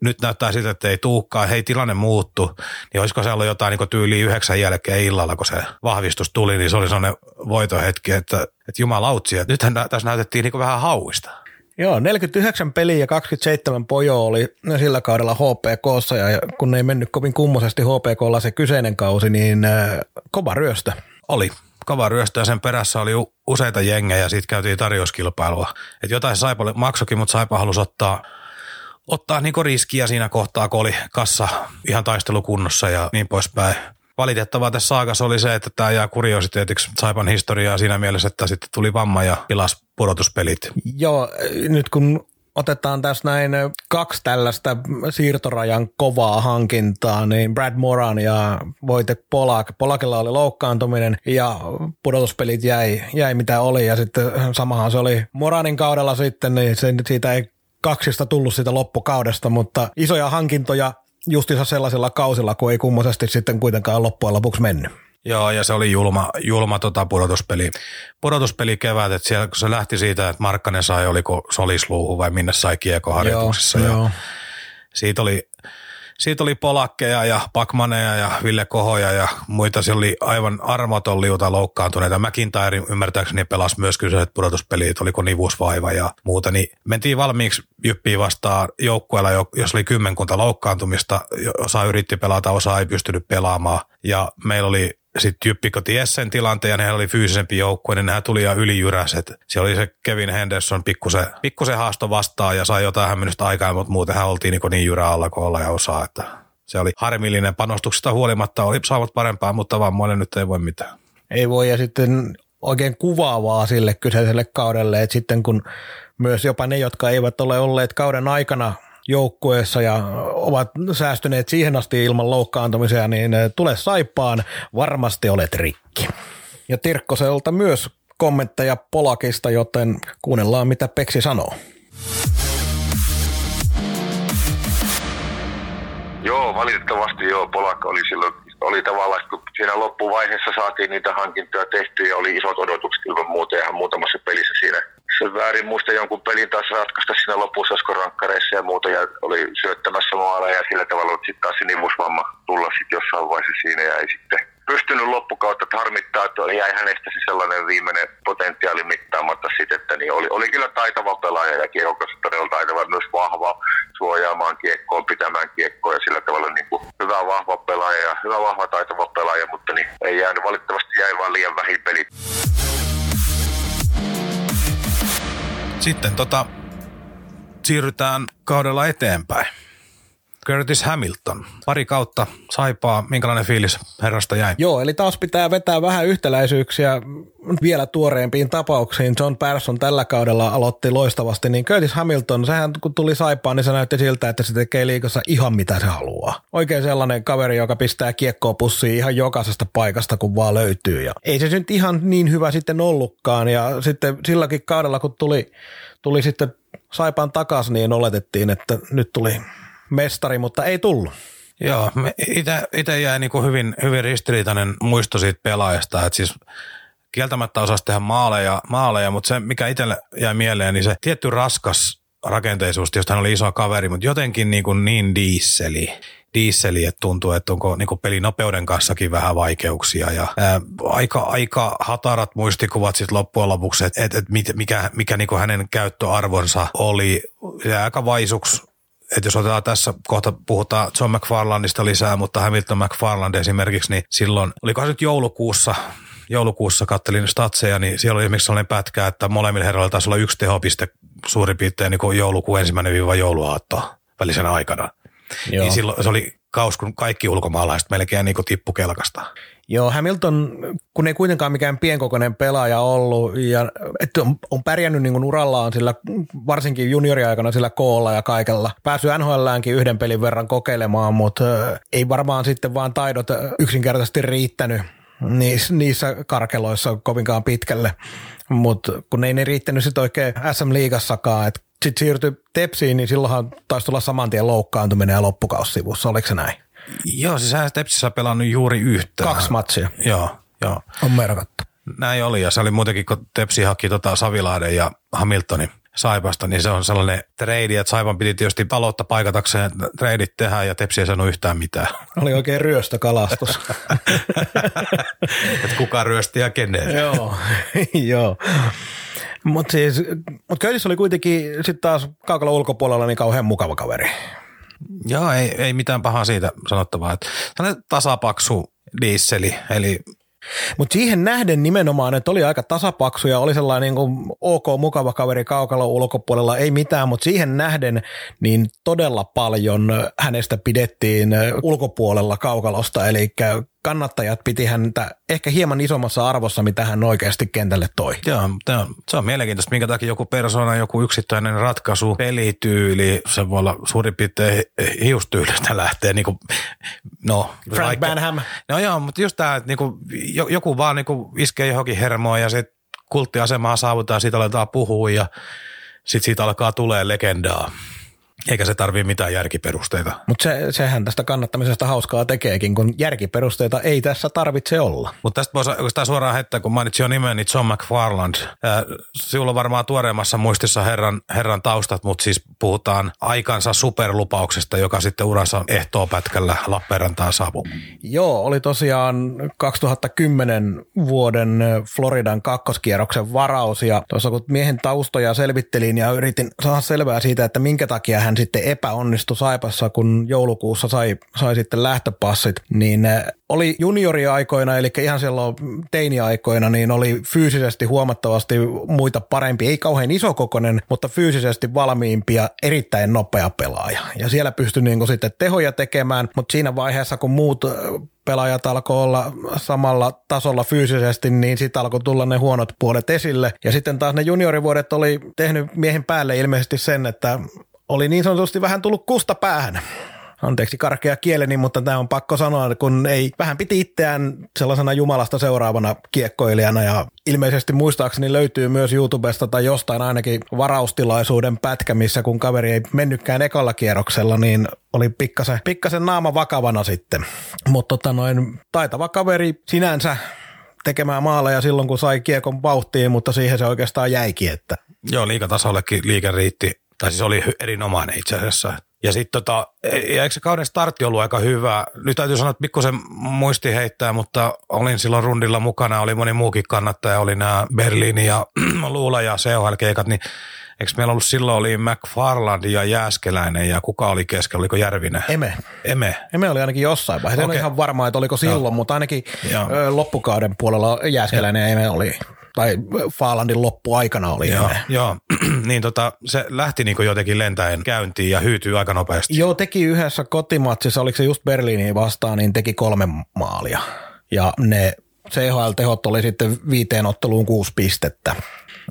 Nyt näyttää siltä, että ei tuukkaa, hei tilanne muuttu. Niin olisiko se ollut jotain niin tyyli yhdeksän jälkeen illalla, kun se vahvistus tuli, niin se oli sellainen voitohetki, että, että jumalautsi, että nythän tässä näytettiin niin vähän hauista. Joo, 49 peliä ja 27 pojo oli sillä kaudella HPKssa ja kun ei mennyt kovin kummoisesti HPKlla se kyseinen kausi, niin äh, kova ryöstö. Oli kova ryöstö ja sen perässä oli useita jengejä ja siitä käytiin tarjouskilpailua. Et jotain Saipa maksokin, mutta Saipa halusi ottaa, ottaa niinku riskiä siinä kohtaa, kun oli kassa ihan taistelukunnossa ja niin poispäin valitettavaa tässä saakassa oli se, että tämä jää kuriositeetiksi Saipan historiaa siinä mielessä, että sitten tuli vamma ja pilas pudotuspelit. Joo, nyt kun otetaan tässä näin kaksi tällaista siirtorajan kovaa hankintaa, niin Brad Moran ja Voitek Polak. Polakilla oli loukkaantuminen ja pudotuspelit jäi, jäi mitä oli ja sitten samahan se oli Moranin kaudella sitten, niin se, siitä ei kaksista tullut sitä loppukaudesta, mutta isoja hankintoja justiinsa sellaisilla kausilla, kun ei kummosesti sitten kuitenkaan loppujen lopuksi mennyt. Joo, ja se oli julma, julma tota pudotuspeli, pudotuspeli kevät, että siellä kun se lähti siitä, että Markkanen sai, oliko solisluuhu vai minne sai kiekoharjoituksessa. Joo, ja joo. Siitä oli siitä oli Polakkeja ja Pakmaneja ja Ville Kohoja ja muita. Se oli aivan armoton liuta loukkaantuneita. McIntyre ymmärtääkseni pelasi myös kyseiset pudotuspelit, oliko nivusvaiva ja muuta. Niin mentiin valmiiksi Jyppiin vastaan joukkueella, jos oli kymmenkunta loukkaantumista. Osa yritti pelata, osa ei pystynyt pelaamaan. Ja meillä oli sitten Jyppi kun ties sen tilanteen ne oli fyysisempi joukkue, niin nehän tuli ja ylijyräiset. Se oli se Kevin Henderson pikkusen, pikkusen haasto vastaan ja sai jotain hämmennystä aikaa, mutta muutenhan oltiin niin, niin jyrä alla kuin olla ja osaa. Että se oli harmillinen panostuksesta huolimatta, oli saavat parempaa, mutta vammoille nyt ei voi mitään. Ei voi ja sitten oikein kuvaavaa sille kyseiselle kaudelle, että sitten kun myös jopa ne, jotka eivät ole olleet kauden aikana joukkueessa ja ovat säästyneet siihen asti ilman loukkaantumisia, niin eh, tule saippaan, varmasti olet rikki. Ja Tirkkoselta myös kommentteja Polakista, joten kuunnellaan mitä Peksi sanoo. Joo, valitettavasti joo. Polak oli silloin, oli tavallaan, kun siinä loppuvaiheessa saatiin niitä hankintoja tehtyä ja oli isot odotukset ilman muuta ja muutamassa pelissä siinä se väärin muista jonkun pelin taas ratkaista siinä lopussa rankkareissa ja muuta ja oli syöttämässä maala ja sillä tavalla sitten taas se nivusvamma tulla sitten jossain vaiheessa siinä ja ei sitten pystynyt loppukautta, että harmittaa, että jäi hänestä se sellainen viimeinen potentiaali mittaamatta sitten, että niin oli, oli kyllä taitava pelaaja ja kiekokas todella taitava, myös vahva suojaamaan kiekkoon, pitämään kiekkoa ja sillä tavalla niin kuin hyvä vahva pelaaja ja hyvä vahva taitava pelaaja, mutta niin ei jäänyt, valitettavasti jäi vaan liian vähin pelit. Sitten tota, siirrytään kaudella eteenpäin. Curtis Hamilton. Pari kautta saipaa. Minkälainen fiilis herrasta jäi? Joo, eli taas pitää vetää vähän yhtäläisyyksiä vielä tuoreempiin tapauksiin. John Persson tällä kaudella aloitti loistavasti, niin Curtis Hamilton, sehän kun tuli saipaan, niin se näytti siltä, että se tekee liikassa ihan mitä se haluaa. Oikein sellainen kaveri, joka pistää kiekkoa pussiin ihan jokaisesta paikasta, kun vaan löytyy. Ja ei se nyt ihan niin hyvä sitten ollutkaan. Ja sitten silläkin kaudella, kun tuli, tuli sitten saipaan takaisin, niin oletettiin, että nyt tuli mestari, mutta ei tullut. Joo, itse jäi niin hyvin, hyvin ristiriitainen muisto siitä pelaajasta, että siis kieltämättä osasi tehdä maaleja, maaleja, mutta se mikä itselle jäi mieleen, niin se tietty raskas rakenteisuus, josta hän oli iso kaveri, mutta jotenkin niin, kuin niin diisseli, diisseli, että tuntuu, että onko niin pelinopeuden kanssakin vähän vaikeuksia ja ää, aika, aika hatarat muistikuvat sitten loppujen lopuksi, että et, et mikä, mikä niin hänen käyttöarvonsa oli ja aika vaisuksi että jos otetaan tässä kohta, puhutaan John McFarlandista lisää, mutta Hamilton McFarland esimerkiksi, niin silloin, olikohan se nyt joulukuussa, joulukuussa kattelin statseja, niin siellä oli esimerkiksi sellainen pätkä, että molemmilla herroilla taisi olla yksi tehopiste suurin piirtein niin kuin joulukuun ensimmäinen viiva jouluaatto välisenä aikana. Joo. Niin silloin se oli kaus, kun kaikki ulkomaalaiset melkein niin tippu kelkasta. Joo, Hamilton, kun ei kuitenkaan mikään pienkokoinen pelaaja ollut ja että on, on pärjännyt niin urallaan sillä, varsinkin junioriaikana sillä koolla ja kaikella. Päässyt NHLäänkin yhden pelin verran kokeilemaan, mutta ei varmaan sitten vaan taidot yksinkertaisesti riittänyt niissä karkeloissa kovinkaan pitkälle. Mutta kun ei ne riittänyt sitten oikein SM-liigassakaan, että sitten siirtyi Tepsiin, niin silloinhan taisi tulla saman tien loukkaantuminen ja loppukaussivussa, oliko se näin? Joo, siis hän Tepsissä pelannut juuri yhtä. Kaksi matsia. Joo, joo. On merkattu. Näin oli, ja se oli muutenkin, kun Tepsi haki tota Savilahden ja Hamiltonin Saipasta, niin se on sellainen trade, että Saipan piti tietysti taloutta paikatakseen treidit tehdä ja Tepsi ei sanonut yhtään mitään. Oli oikein ryöstökalastus. että kuka ryösti ja kenen. joo, joo. Mutta siis, mut Köylissä oli kuitenkin sitten taas kaukalla ulkopuolella niin kauhean mukava kaveri. Joo, ei, ei mitään pahaa siitä sanottavaa. Että tasapaksu diisseli, eli mutta siihen nähden nimenomaan, että oli aika tasapaksu ja oli sellainen niin ok, mukava kaveri kaukalo ulkopuolella, ei mitään, mutta siihen nähden niin todella paljon hänestä pidettiin ulkopuolella kaukalosta, eli kannattajat piti häntä ehkä hieman isommassa arvossa, mitä hän oikeasti kentälle toi. Joo, se on mielenkiintoista, minkä takia joku persona, joku yksittäinen ratkaisu, pelityyli, se voi olla suurin piirtein hiustyylistä lähtee. Niin kuin, no, Frank vaikka, Banham. No joo, mutta just tämä, että niin kuin, joku vaan niin kuin iskee johonkin hermoon ja sitten kulttiasemaa saavutaan, siitä aletaan puhua ja sitten siitä alkaa tulee legendaa. Eikä se tarvii mitään järkiperusteita. Mutta se, sehän tästä kannattamisesta hauskaa tekeekin, kun järkiperusteita ei tässä tarvitse olla. Mutta tästä voisi oikeastaan suoraan heittää, kun mainitsin jo nimen, niin John McFarland. sinulla on varmaan tuoreemmassa muistissa herran, herran taustat, mutta siis puhutaan aikansa superlupauksesta, joka sitten urassa pätkällä Lappeenrantaan saapui. Joo, oli tosiaan 2010 vuoden Floridan kakkoskierroksen varaus ja tuossa kun miehen taustoja selvittelin ja yritin saada selvää siitä, että minkä takia hän hän sitten epäonnistui Saipassa, kun joulukuussa sai, sai sitten lähtöpassit, niin eh, oli junioriaikoina, eli ihan silloin teiniaikoina, niin oli fyysisesti huomattavasti muita parempi, ei kauhean isokokoinen, mutta fyysisesti valmiimpi ja erittäin nopea pelaaja. Ja siellä pystyi niin sitten tehoja tekemään, mutta siinä vaiheessa, kun muut eh, pelaajat alkoi olla samalla tasolla fyysisesti, niin sitten alkoi tulla ne huonot puolet esille. Ja sitten taas ne juniorivuodet oli tehnyt miehen päälle ilmeisesti sen, että oli niin sanotusti vähän tullut kusta päähän. Anteeksi karkea kieleni, mutta tämä on pakko sanoa, kun ei vähän piti itseään sellaisena jumalasta seuraavana kiekkoilijana ja ilmeisesti muistaakseni löytyy myös YouTubesta tai jostain ainakin varaustilaisuuden pätkä, missä kun kaveri ei mennytkään ekalla kierroksella, niin oli pikkasen, pikkasen naama vakavana sitten. Mutta tota noin, taitava kaveri sinänsä tekemään maaleja silloin, kun sai kiekon vauhtiin, mutta siihen se oikeastaan jäikin. Että. Joo, liikatasollekin liike riitti tai siis oli erinomainen itse asiassa. Ja sitten tota, ja eikö se kauden startti ollut aika hyvä? Nyt täytyy sanoa, että pikkusen muisti heittää, mutta olin silloin rundilla mukana, oli moni muukin kannattaja, oli nämä Berliini ja Luula ja COL-keikat, niin eikö meillä ollut silloin oli McFarland ja Jääskeläinen ja kuka oli keskellä, oliko Järvinen? Eme. Eme. Eme oli ainakin jossain vaiheessa. Okay. En ole ihan varma, että oliko silloin, no. mutta ainakin Joo. loppukauden puolella Jääskeläinen ja Eme oli tai Faalandin loppuaikana oli. Joo, ne. joo. niin tota, se lähti niin jotenkin lentäen käyntiin ja hyytyi aika nopeasti. Joo, teki yhdessä kotimatsissa, oliko se just Berliiniin vastaan, niin teki kolme maalia. Ja ne CHL-tehot oli sitten viiteen otteluun kuusi pistettä.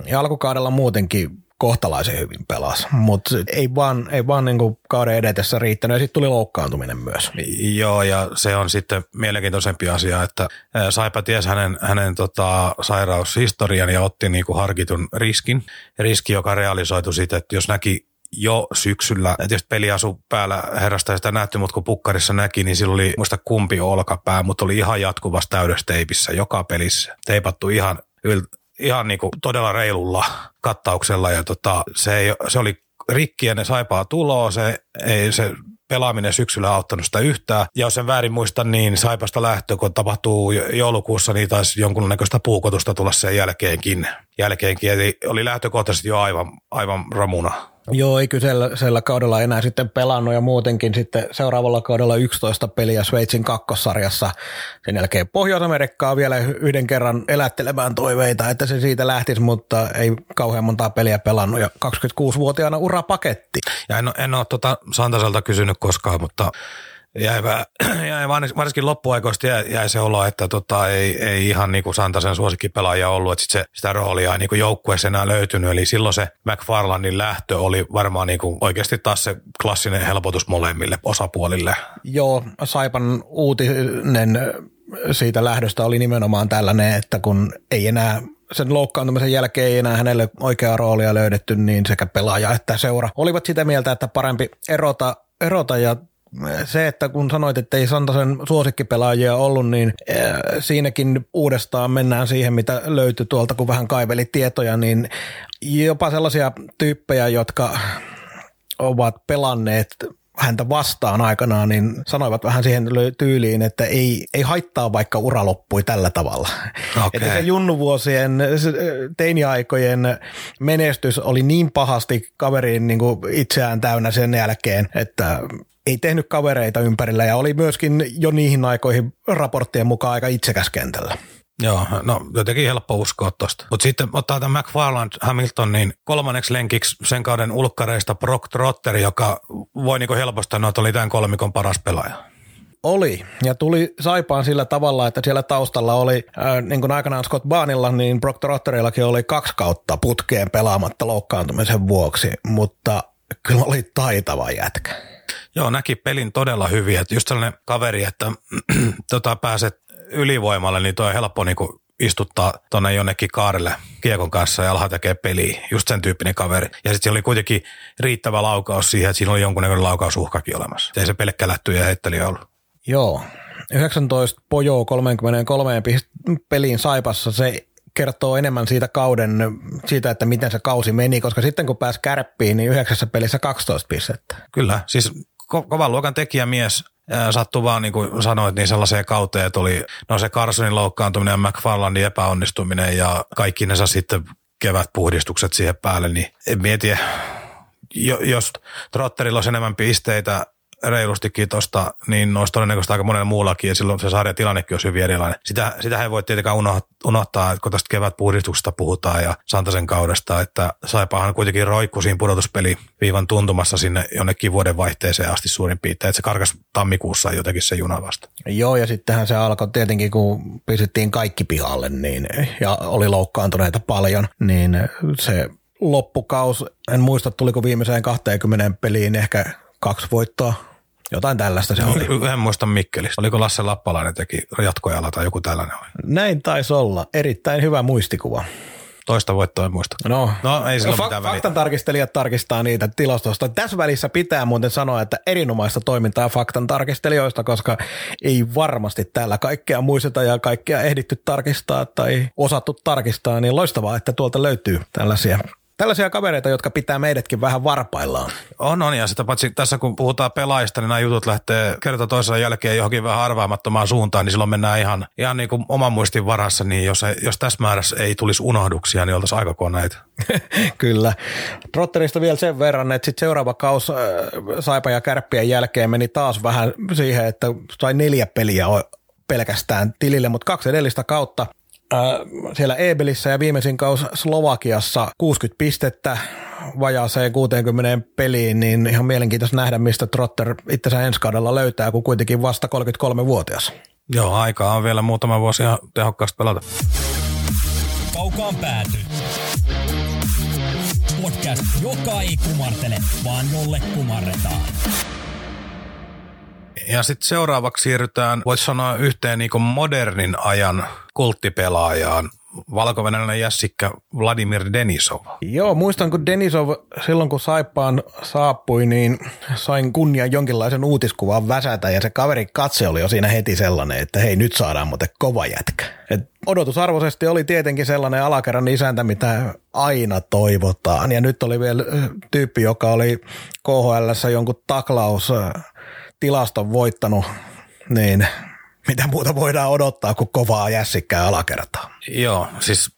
Ja alkukaudella muutenkin kohtalaisen hyvin pelasi, mutta ei vaan, ei vaan niin kuin kauden edetessä riittänyt ja sitten tuli loukkaantuminen myös. Joo, ja se on sitten mielenkiintoisempi asia, että Saipa ties hänen, hänen tota, sairaushistorian ja otti niin kuin harkitun riskin. Riski, joka realisoitu sitten, että jos näki jo syksyllä, tietysti peli asu päällä herrasta sitä nähty, mutta kun pukkarissa näki, niin sillä oli muista kumpi olkapää, mutta oli ihan jatkuvassa täydessä teipissä joka pelissä. Teipattu ihan ihan niin kuin todella reilulla kattauksella ja tota, se, ei, se oli rikki ja ne saipaa tuloa, se, ei, se pelaaminen syksyllä auttanut sitä yhtään. Ja jos en väärin muista, niin Saipasta lähtö, kun tapahtuu joulukuussa, niin taisi jonkunnäköistä puukotusta tulla sen jälkeenkin. jälkeenkin. Eli oli lähtökohtaisesti jo aivan, aivan ramuna. Joo, ei kyseisellä kaudella enää sitten pelannut ja muutenkin sitten seuraavalla kaudella 11 peliä Sveitsin kakkossarjassa. Sen jälkeen Pohjois-Amerikkaa vielä yhden kerran elättelemään toiveita, että se siitä lähtisi, mutta ei kauhean montaa peliä pelannut ja 26-vuotiaana urapaketti. Ja en, en ole tuota Santaselta kysynyt koskaan, mutta jäi, jäi varsinkin loppuaikoista jäi, jäi se olo, että tota, ei, ei ihan niin kuin Santasen suosikkipelaaja ollut, että sit se, sitä roolia ei niin joukkueessa enää löytynyt. Eli silloin se McFarlandin lähtö oli varmaan niin kuin oikeasti taas se klassinen helpotus molemmille osapuolille. Joo, Saipan uutinen siitä lähdöstä oli nimenomaan tällainen, että kun ei enää sen loukkaantumisen jälkeen ei enää hänelle oikeaa roolia löydetty, niin sekä pelaaja että seura olivat sitä mieltä, että parempi erota, erota ja se, että kun sanoit, että ei Santasen suosikkipelaajia ollut, niin siinäkin uudestaan mennään siihen, mitä löytyi tuolta, kun vähän kaiveli tietoja, niin jopa sellaisia tyyppejä, jotka ovat pelanneet häntä vastaan aikanaan, niin sanoivat vähän siihen tyyliin, että ei, ei haittaa vaikka ura loppui tällä tavalla. Okay. Että se junnuvuosien, teiniaikojen menestys oli niin pahasti kaveriin niin kuin itseään täynnä sen jälkeen, että ei tehnyt kavereita ympärillä ja oli myöskin jo niihin aikoihin raporttien mukaan aika itsekäs kentällä. Joo, no jotenkin helppo uskoa tosta. Mutta sitten ottaa tämän McFarland Hamilton, niin kolmanneksi lenkiksi sen kauden ulkkareista Brock Trotter, joka voi niinku helposti sanoa, että oli tämän kolmikon paras pelaaja. Oli, ja tuli Saipaan sillä tavalla, että siellä taustalla oli, äh, niin kuin aikanaan Scott Baanilla, niin Brock Trotterillakin oli kaksi kautta putkeen pelaamatta loukkaantumisen vuoksi, mutta kyllä oli taitava jätkä. Joo, näki pelin todella hyvin. Että just sellainen kaveri, että tota, pääset ylivoimalle, niin toi on helppo niin istuttaa tuonne jonnekin kaarelle kiekon kanssa ja alhaa tekee peliä. Just sen tyyppinen kaveri. Ja sitten oli kuitenkin riittävä laukaus siihen, että siinä oli jonkunnäköinen laukausuhkakin olemassa. Ei se pelkkä lätty ja heitteli ollut. Joo. 19 pojoa 33 peliin Saipassa, se kertoo enemmän siitä kauden, siitä, että miten se kausi meni, koska sitten kun pääsi kärppiin, niin yhdeksässä pelissä 12 pistettä. Kyllä, siis ko- kovan luokan tekijämies sattui vaan, niin kuin sanoit, niin sellaiseen kauteen, että oli no se Carsonin loukkaantuminen ja McFarlandin epäonnistuminen ja kaikki ne sitten kevätpuhdistukset siihen päälle, niin en mieti, jos Trotterilla olisi enemmän pisteitä reilustikin tuosta, niin olisi todennäköisesti aika monella muullakin, ja silloin se sarjan tilannekin olisi hyvin erilainen. Sitä, sitä ei voi tietenkään unohtaa, että kun tästä kevätpuhdistuksesta puhutaan ja Santasen kaudesta, että Saipahan kuitenkin roikku siinä pudotuspeli viivan tuntumassa sinne jonnekin vuoden vaihteeseen asti suurin piirtein, että se karkas tammikuussa jotenkin se juna vasta. Joo, ja sittenhän se alkoi tietenkin, kun pistettiin kaikki pihalle, niin, ja oli loukkaantuneita paljon, niin se loppukaus, en muista tuliko viimeiseen 20 peliin ehkä kaksi voittoa, jotain tällaista se oli. En muista Mikkelistä. Oliko Lasse Lappalainen teki jatkojalla tai joku tällainen oli? Näin taisi olla. Erittäin hyvä muistikuva. Toista voittoa en muista. No, no ei sillä fa- Faktan tarkistelijat tarkistaa niitä tilastosta. Tässä välissä pitää muuten sanoa, että erinomaista toimintaa faktan tarkistelijoista, koska ei varmasti täällä kaikkea muisteta ja kaikkea ehditty tarkistaa tai osattu tarkistaa, niin loistavaa, että tuolta löytyy tällaisia tällaisia kavereita, jotka pitää meidätkin vähän varpaillaan. On, on, ja sitä paitsi tässä kun puhutaan pelaajista, niin nämä jutut lähtee kerta toisensa jälkeen johonkin vähän arvaamattomaan suuntaan, niin silloin mennään ihan, ihan niin kuin oman muistin varassa, niin jos, ei, jos tässä määrässä ei tulisi unohduksia, niin oltaisiin aika koneita. Kyllä. Trotterista vielä sen verran, että sitten seuraava kaus äh, Saipa ja Kärppien jälkeen meni taas vähän siihen, että sai neljä peliä pelkästään tilille, mutta kaksi edellistä kautta siellä Ebelissä ja viimeisin kaus Slovakiassa 60 pistettä vajaaseen 60 peliin, niin ihan mielenkiintoista nähdä, mistä Trotter itsensä ensi kaudella löytää, kun kuitenkin vasta 33-vuotias. Joo, aikaa on vielä muutama vuosi ihan tehokkaasti pelata. Kaukaan pääty. Podcast, joka ei kumartele, vaan jolle kumarretaan. Ja sitten seuraavaksi siirrytään, voisi sanoa yhteen niin modernin ajan kulttipelaajaan, valko jässikkä Vladimir Denisov. Joo, muistan kun Denisov silloin kun Saippaan saapui, niin sain kunnian jonkinlaisen uutiskuvan väsätä ja se kaveri katse oli jo siinä heti sellainen, että hei nyt saadaan muuten kova jätkä. Et odotusarvoisesti oli tietenkin sellainen alakerran isäntä, mitä aina toivotaan. Ja nyt oli vielä tyyppi, joka oli KHL jonkun taklaus tilaston voittanut, niin mitä muuta voidaan odottaa kuin kovaa jässikkää alakertaa. Joo, siis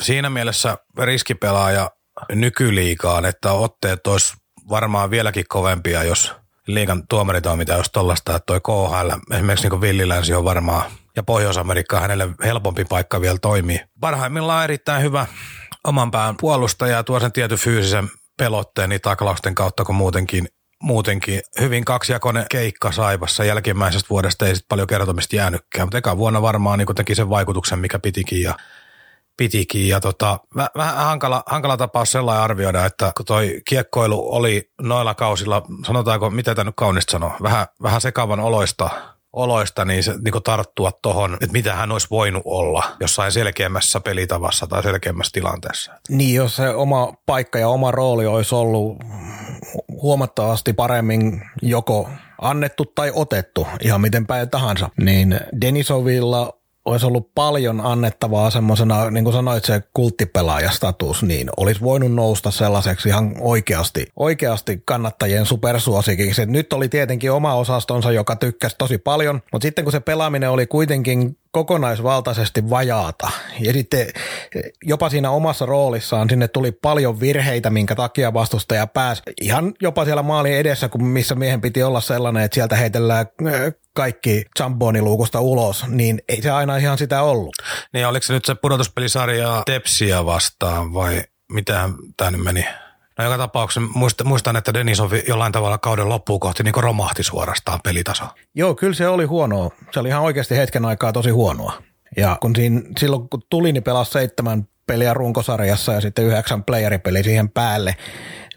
siinä mielessä riskipelaaja nykyliikaan, että otteet olisi varmaan vieläkin kovempia, jos liikan tuomaritoiminta olisi tollaista, että toi KHL, esimerkiksi niin Villilänsi on varmaan, ja Pohjois-Amerikka hänelle helpompi paikka vielä toimii. Parhaimmillaan erittäin hyvä oman pään puolustaja ja tuo sen tietyn fyysisen pelotteen niin taklausten kautta kuin muutenkin muutenkin hyvin kaksijakoinen keikka Saipassa. Jälkimmäisestä vuodesta ei sit paljon kertomista jäänytkään, mutta eka vuonna varmaan niin teki sen vaikutuksen, mikä pitikin ja pitikin. Ja tota, vähän hankala, hankala tapaus sellainen arvioida, että kun toi kiekkoilu oli noilla kausilla, sanotaanko, mitä tämä nyt kaunista sanoo, vähän, vähän sekavan oloista oloista, niin se niin tarttua tuohon, että mitä hän olisi voinut olla jossain selkeämmässä pelitavassa tai selkeämmässä tilanteessa. Niin, jos se oma paikka ja oma rooli olisi ollut huomattavasti paremmin joko annettu tai otettu, ihan miten päin tahansa, niin Denisovilla olisi ollut paljon annettavaa semmoisena, niin kuin sanoit, se kulttipelaajastatus, niin olisi voinut nousta sellaiseksi ihan oikeasti, oikeasti kannattajien supersuosikiksi. Nyt oli tietenkin oma osastonsa, joka tykkäsi tosi paljon, mutta sitten kun se pelaaminen oli kuitenkin kokonaisvaltaisesti vajaata. Ja sitten jopa siinä omassa roolissaan sinne tuli paljon virheitä, minkä takia vastustaja pääsi ihan jopa siellä maalin edessä, kun missä miehen piti olla sellainen, että sieltä heitellään kaikki Chamboniluukusta ulos, niin ei se aina ihan sitä ollut. Niin oliko se nyt se pudotuspelisarja Tepsiä vastaan vai mitä tämä nyt meni? No joka tapauksessa muistan, muistan, että Denisov jollain tavalla kauden loppuun kohti niin romahti suorastaan pelitaso. Joo, kyllä se oli huonoa. Se oli ihan oikeasti hetken aikaa tosi huonoa. Ja kun siinä, silloin kun tuli, niin pelasi seitsemän peliä runkosarjassa ja sitten yhdeksän playeripeli siihen päälle,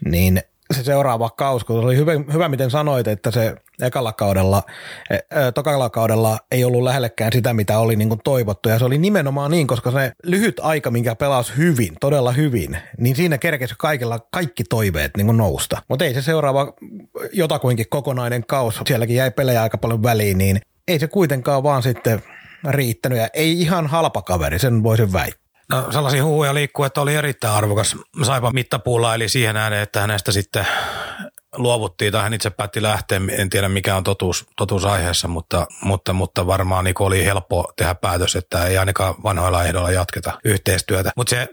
niin se seuraava kausi, kun oli hyvä, hyvä miten sanoit, että se ekalla kaudella, e, tokalla kaudella ei ollut lähellekään sitä, mitä oli niin kuin toivottu. Ja se oli nimenomaan niin, koska se lyhyt aika, minkä pelasi hyvin, todella hyvin, niin siinä kerkesi kaikilla kaikki toiveet niin kuin nousta. Mutta ei se seuraava jotakuinkin kokonainen kaus, sielläkin jäi pelejä aika paljon väliin, niin ei se kuitenkaan vaan sitten riittänyt. Ja ei ihan halpa kaveri, sen voisin väittää. Sellaisia huhuja liikkuu, että oli erittäin arvokas Saipa mittapuulla, eli siihen ääneen, että hänestä sitten luovuttiin tai hän itse päätti lähteä. En tiedä mikä on totuus, totuus aiheessa, mutta, mutta, mutta varmaan niin oli helppo tehdä päätös, että ei ainakaan vanhoilla ehdoilla jatketa yhteistyötä. Mutta se,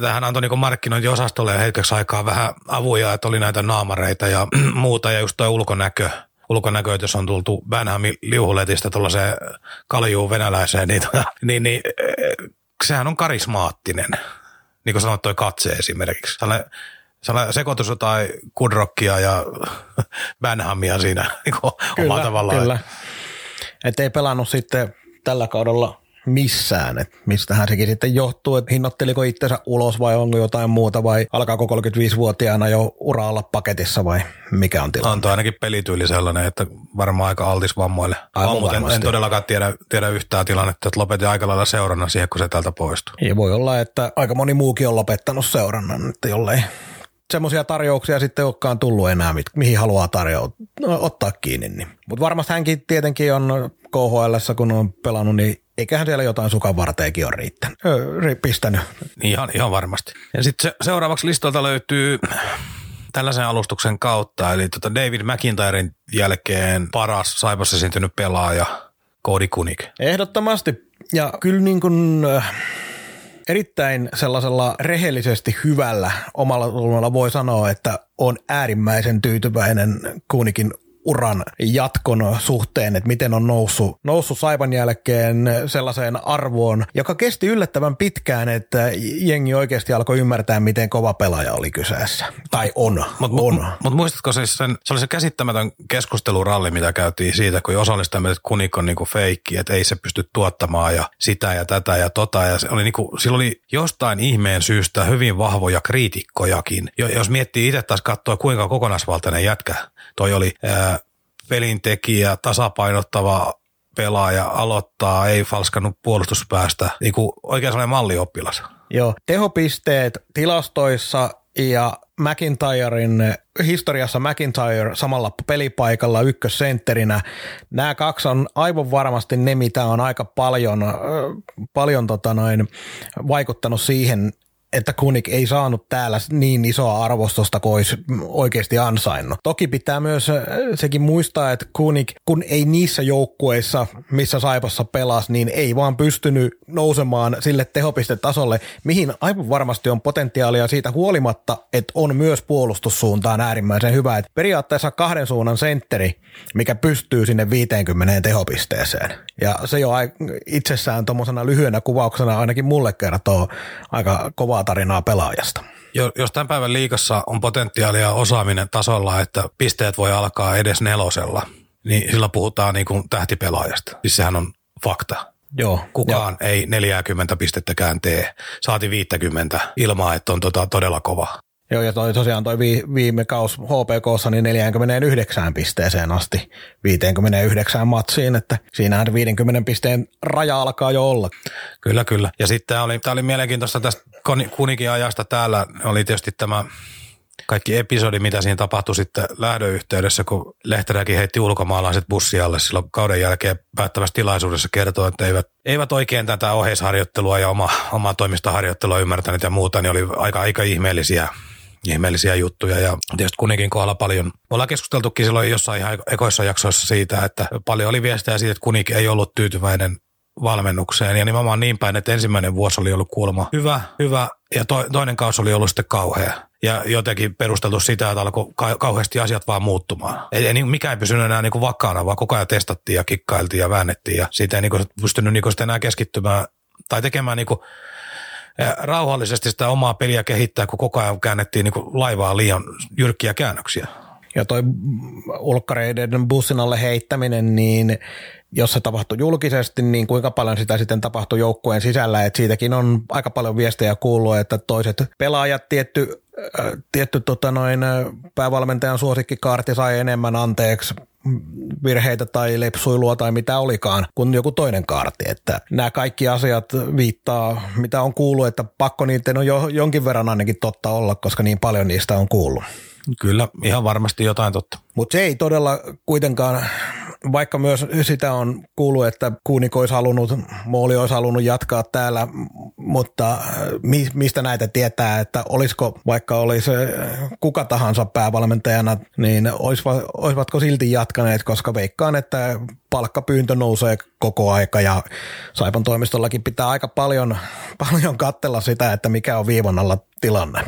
tähän antoi niin markkinointiosastolle hetkeksi aikaa vähän avuja, että oli näitä naamareita ja muuta ja just tuo ulkonäkö, ulkonäkö, että jos on tultu Bänhamin liuhuletista tuollaiseen kaljuun venäläiseen, niin, tota, niin, niin sehän on karismaattinen, niin kuin sanoit toi katse esimerkiksi. Sellainen, sellainen sekoitus jotain Kudrockia ja Banhamia siinä niin kyllä, omalla tavallaan. Kyllä, että ei pelannut sitten tällä kaudella missään, että mistähän sekin sitten johtuu, että hinnoitteliko itsensä ulos vai onko jotain muuta vai alkaako 35-vuotiaana jo ura olla paketissa vai mikä on tilanne? On tuo ainakin pelityyli sellainen, että varmaan aika altis vammoille. Aivan en, en todellakaan tiedä, tiedä yhtään tilannetta, että lopetin aika lailla seurannan siihen, kun se täältä poistui. Ja voi olla, että aika moni muukin on lopettanut seurannan, että jollei semmoisia tarjouksia sitten olekaan tullut enää, mihin haluaa tarjota, no, ottaa kiinni. Niin. Mutta varmasti hänkin tietenkin on KHL, kun on pelannut, niin eiköhän siellä jotain sukan varteekin ole riittänyt, öö, pistänyt. Ihan, ihan varmasti. Ja sitten se, seuraavaksi listalta löytyy tällaisen alustuksen kautta, eli tota David McIntyren jälkeen paras Saipassa syntynyt pelaaja, Cody Kunik. Ehdottomasti. Ja kyllä niin kuin, äh, erittäin sellaisella rehellisesti hyvällä omalla tunnolla voi sanoa, että on äärimmäisen tyytyväinen Kunikin uran jatkon suhteen, että miten on noussut, noussut Saipan jälkeen sellaiseen arvoon, joka kesti yllättävän pitkään, että jengi oikeasti alkoi ymmärtää, miten kova pelaaja oli kyseessä. Tai on. Mutta on. mut, mut muistatko siis sen, se oli se käsittämätön keskusteluralli, mitä käytiin siitä, kun osallistamme, että kunik on niinku feikki, että ei se pysty tuottamaan ja sitä ja tätä ja tota. Ja se oli niinku, sillä oli jostain ihmeen syystä hyvin vahvoja kriitikkojakin. Jo, jos miettii itse taas katsoa, kuinka kokonaisvaltainen jätkä toi oli ää, pelintekijä, tasapainottava pelaaja, aloittaa, ei falskannut puolustuspäästä, niin kuin oikein sellainen mallioppilas. Joo, tehopisteet tilastoissa ja McIntyren historiassa McIntyre samalla pelipaikalla ykkössentterinä. Nämä kaksi on aivan varmasti ne, mitä on aika paljon, paljon tota noin, vaikuttanut siihen, että Kunik ei saanut täällä niin isoa arvostusta kuin olisi oikeasti ansainnut. Toki pitää myös äh, sekin muistaa, että Kunik, kun ei niissä joukkueissa, missä Saipassa pelasi, niin ei vaan pystynyt nousemaan sille tehopistetasolle, mihin aivan varmasti on potentiaalia siitä huolimatta, että on myös puolustussuuntaan äärimmäisen hyvä. Että periaatteessa kahden suunnan sentteri, mikä pystyy sinne 50 tehopisteeseen. Ja se jo itsessään tuommoisena lyhyenä kuvauksena ainakin mulle kertoo aika kovaa tarinaa pelaajasta. Jos tämän päivän liikassa on potentiaalia osaaminen tasolla, että pisteet voi alkaa edes nelosella, niin sillä puhutaan niin kuin tähtipelaajasta. Siis sehän on fakta. Joo, Kukaan jo. ei 40 pistettäkään tee. Saati 50 ilmaa, että on tota todella kova. Joo, ja toi, tosiaan toi vi, viime kaus HPKssa niin 49 pisteeseen asti 59 matsiin, että siinähän 50 pisteen raja alkaa jo olla. Kyllä, kyllä. Ja sitten tämä oli, oli mielenkiintoista tästä kunikin ajasta täällä, oli tietysti tämä kaikki episodi, mitä siinä tapahtui sitten lähdöyhteydessä, kun Lehteräkin heitti ulkomaalaiset bussialle silloin kauden jälkeen päättävässä tilaisuudessa kertoo, että eivät, eivät oikein tätä oheisharjoittelua ja oma, omaa toimistoharjoittelua ymmärtäneet ja muuta, niin oli aika, aika ihmeellisiä ihmeellisiä juttuja ja tietysti kunikin kohdalla paljon. Me ollaan keskusteltukin silloin jossain ihan ekoissa jaksoissa siitä, että paljon oli viestejä siitä, että kunik ei ollut tyytyväinen valmennukseen ja nimenomaan niin päin, että ensimmäinen vuosi oli ollut kuulemma hyvä, hyvä ja to, toinen kausi oli ollut sitten kauhea. Ja jotenkin perusteltu sitä, että alkoi kauheasti asiat vaan muuttumaan. Ei, ei, mikä ei pysynyt enää niin vakaana, vaan koko ajan testattiin ja kikkailtiin ja väännettiin ja siitä ei niin kuin pystynyt niin kuin enää keskittymään tai tekemään niin kuin rauhallisesti sitä omaa peliä kehittää, kun koko ajan käännettiin niin kuin laivaa liian jyrkkiä käännöksiä. Ja toi ulkkareiden bussin alle heittäminen, niin jos se tapahtuu julkisesti, niin kuinka paljon sitä sitten tapahtuu joukkueen sisällä, että siitäkin on aika paljon viestejä kuullut, että toiset pelaajat tietty, äh, tietty tota noin, päävalmentajan suosikkikaarti sai enemmän anteeksi virheitä tai lepsuilua tai mitä olikaan kuin joku toinen kaarti. Että nämä kaikki asiat viittaa, mitä on kuullut, että pakko niiden on jo jonkin verran ainakin totta olla, koska niin paljon niistä on kuullut. Kyllä, ihan varmasti jotain totta. Mutta se ei todella kuitenkaan, vaikka myös sitä on kuullut, että Kuunik olisi halunnut, Mooli olisi halunnut jatkaa täällä, mutta mi, mistä näitä tietää, että olisiko, vaikka olisi kuka tahansa päävalmentajana, niin olisivatko silti jatkaneet, koska veikkaan, että palkkapyyntö nousee koko aika ja Saipan toimistollakin pitää aika paljon, paljon kattella sitä, että mikä on viivan alla tilanne.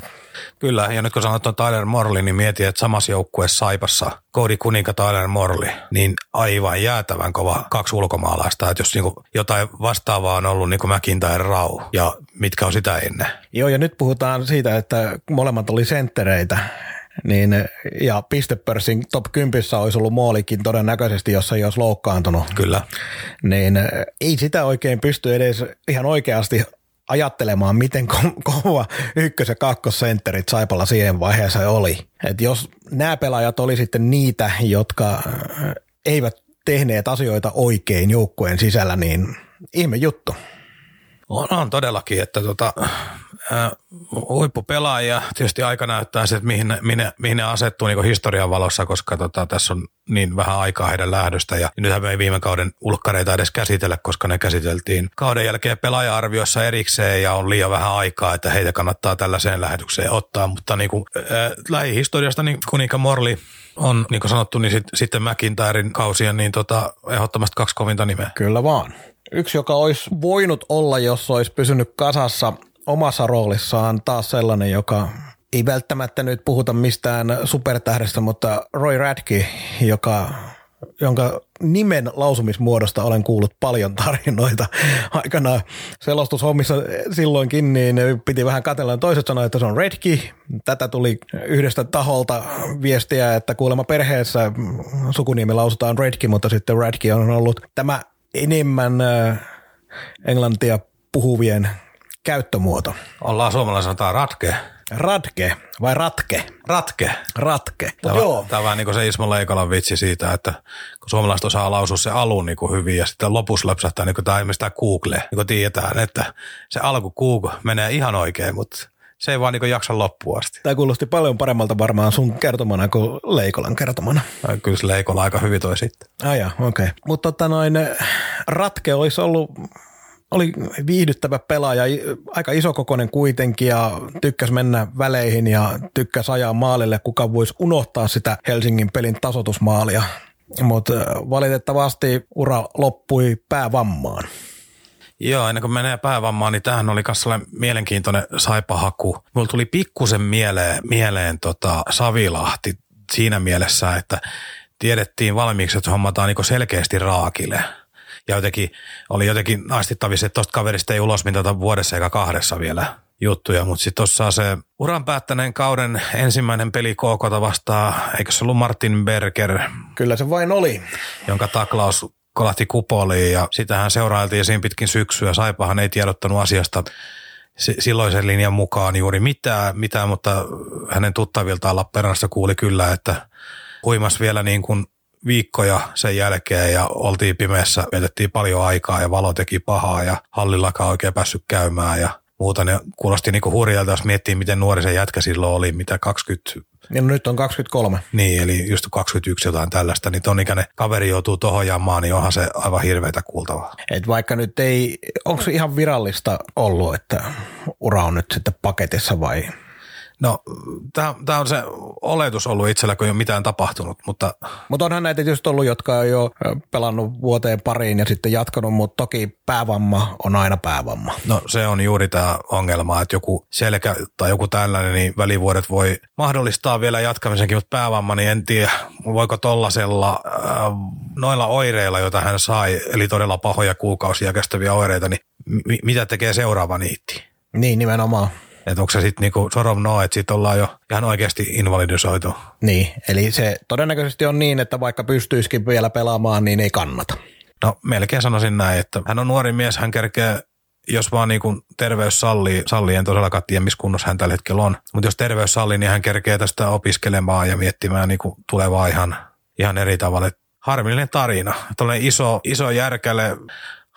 Kyllä, ja nyt kun sanot on Tyler Morley, niin mietin, että samassa joukkueessa Saipassa Cody Kuninka Tyler Morley, niin aivan jäätävän kova kaksi ulkomaalaista. Että jos niinku jotain vastaavaa on ollut niin kuin McIntyre Rau, ja mitkä on sitä ennen. Joo, ja nyt puhutaan siitä, että molemmat oli senttereitä, niin, ja pistepörssin top 10 olisi ollut moolikin todennäköisesti, jos ei olisi loukkaantunut. Kyllä. Niin ei sitä oikein pysty edes ihan oikeasti ajattelemaan, miten ko- kova ykkös- ja kakkosentterit Saipalla siihen vaiheessa oli. Et jos nämä pelaajat oli sitten niitä, jotka äh, eivät tehneet asioita oikein joukkueen sisällä, niin ihme juttu. On, on todellakin, että tota, äh, huippupelaajia tietysti aika näyttää se, että mihin, mihin, mihin ne asettuu niin historian valossa, koska tota, tässä on niin vähän aikaa heidän lähdöstä ja nythän me ei viime kauden ulkkareita edes käsitellä, koska ne käsiteltiin kauden jälkeen pelaaja-arviossa erikseen ja on liian vähän aikaa, että heitä kannattaa tällaiseen lähetykseen ottaa, mutta niin kuin, äh, lähihistoriasta niin Kuninka Morli on, niin kuin sanottu, niin sit, sitten McIntyren kausien niin tota, ehdottomasti kaksi kovinta nimeä. Kyllä vaan. Yksi, joka olisi voinut olla, jos olisi pysynyt kasassa omassa roolissaan, taas sellainen, joka ei välttämättä nyt puhuta mistään supertähdestä, mutta Roy Radke, joka jonka nimen lausumismuodosta olen kuullut paljon tarinoita aikana selostushommissa silloinkin, niin piti vähän katella. Toiset sanoivat, että se on Redki. Tätä tuli yhdestä taholta viestiä, että kuulemma perheessä sukunimi lausutaan Redki, mutta sitten Redki on ollut tämä enemmän englantia puhuvien käyttömuoto. Ollaan suomalaisena sanotaan ratke. Radke vai ratke? Ratke. Ratke. Tämä, Joo. tämä on vähän niin kuin se Ismo Leikolan vitsi siitä, että kun suomalaiset osaa lausua se alun niin kuin hyvin ja sitten lopussa löpsähtää niin kuin tämä esimerkiksi Google, niin kuin tiedetään, että se alku Google menee ihan oikein, mutta se ei vaan niin jaksa loppuun asti. Tämä kuulosti paljon paremmalta varmaan sun kertomana kuin Leikolan kertomana. Ja Kyllä se Leikola aika hyvin toi sitten. Ah okei. Okay. Mutta tota noin, Ratke olisi ollut oli viihdyttävä pelaaja, aika isokokoinen kuitenkin ja tykkäs mennä väleihin ja tykkäs ajaa maalille, kuka voisi unohtaa sitä Helsingin pelin tasotusmaalia. Mutta valitettavasti ura loppui päävammaan. Joo, ennen kuin menee päävammaan, niin tämähän oli myös mielenkiintoinen saipahaku. Mulla tuli pikkusen mieleen, mieleen tota Savilahti siinä mielessä, että tiedettiin valmiiksi, että hommataan niin selkeästi raakille. Ja jotenkin, oli jotenkin aistittavissa, että tosta kaverista ei ulos mitata vuodessa eikä kahdessa vielä juttuja, mutta sitten tuossa se uran päättäneen kauden ensimmäinen peli KK vastaan, eikö se ollut Martin Berger, Kyllä se vain oli. jonka taklaus kolahti kupoliin ja sitähän seurailtiin siinä pitkin syksyä. Saipahan ei tiedottanut asiasta si- silloisen linjan mukaan juuri mitään, mitään mutta hänen tuttaviltaan Lappeenrannasta kuuli kyllä, että huimas vielä niin kuin viikkoja sen jälkeen ja oltiin pimeässä, vietettiin paljon aikaa ja valo teki pahaa ja hallillakaan oikein päässyt käymään ja muuta. Ne kuulosti niin kuin hurjalta, jos miettii, miten nuori se jätkä silloin oli, mitä 20, Ja nyt on 23. niin, eli just 21 jotain tällaista, niin ton ikäinen kaveri joutuu tohon jamaan, niin onhan se aivan hirveätä kuultavaa. Et vaikka nyt ei, onko se ihan virallista ollut, että ura on nyt sitten paketissa vai? No, tämä on se oletus ollut itsellä, kun ei ole mitään tapahtunut, mutta Mutta onhan näitä tietysti ollut, jotka on jo pelannut vuoteen pariin ja sitten jatkanut, mutta toki päävamma on aina päävamma. no, se on juuri tämä ongelma, että joku selkä tai joku tällainen, niin välivuodet voi mahdollistaa vielä jatkamisenkin, mutta päävamma, niin en tiedä, voiko tollasella äh, noilla oireilla, joita hän sai, eli todella pahoja kuukausia kestäviä oireita, niin mi- mitä tekee seuraava niitti? Niin nimenomaan. Että onko se sitten niinku Sorov no, että sitten ollaan jo ihan oikeasti invalidisoitu. Niin, eli se todennäköisesti on niin, että vaikka pystyisikin vielä pelaamaan, niin ei kannata. No melkein sanoisin näin, että hän on nuori mies, hän kerkee, jos vaan niin kuin terveys sallii, sallii, en todellakaan tiedä missä kunnossa hän tällä hetkellä on, mutta jos terveys sallii, niin hän kerkee tästä opiskelemaan ja miettimään niin kuin tulevaa ihan, ihan eri tavalla. Et harmillinen tarina, tuollainen iso, iso järkäle,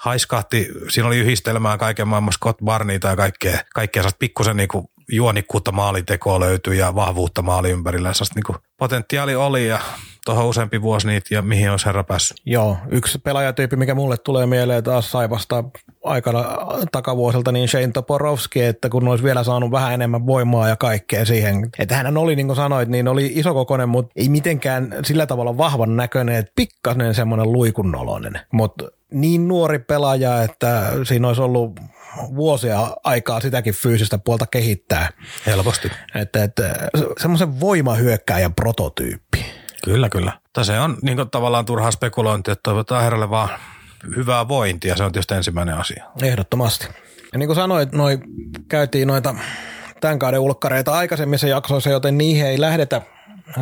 haiskahti, siinä oli yhdistelmää kaiken maailman Scott Barneyta ja kaikkea, kaikkea pikkusen niin kuin juonikkuutta maalintekoa löytyi ja vahvuutta maali ympärillä. Sellaista niin kuin potentiaali oli ja tuohon useampi vuosi niitä ja mihin olisi herra päässyt. Joo, yksi pelaajatyyppi, mikä mulle tulee mieleen taas Saivasta aikana takavuosilta, niin Shane Toporowski, että kun olisi vielä saanut vähän enemmän voimaa ja kaikkea siihen. Että hän oli, niin kuin sanoit, niin oli isokokoinen, mutta ei mitenkään sillä tavalla vahvan näköinen, että pikkasen semmoinen luikunnoloinen. Mutta niin nuori pelaaja, että siinä olisi ollut vuosia aikaa sitäkin fyysistä puolta kehittää. Helposti. Että, että semmoisen voimahyökkääjän prototyyppi. Kyllä, kyllä. Mutta se on niin tavallaan turhaa spekulointia, että toivotaan herralle vaan hyvää vointia. Se on tietysti ensimmäinen asia. Ehdottomasti. Ja niin kuin sanoit, noi, käytiin noita tämän kauden ulkkareita aikaisemmissa jaksoissa, joten niihin ei lähdetä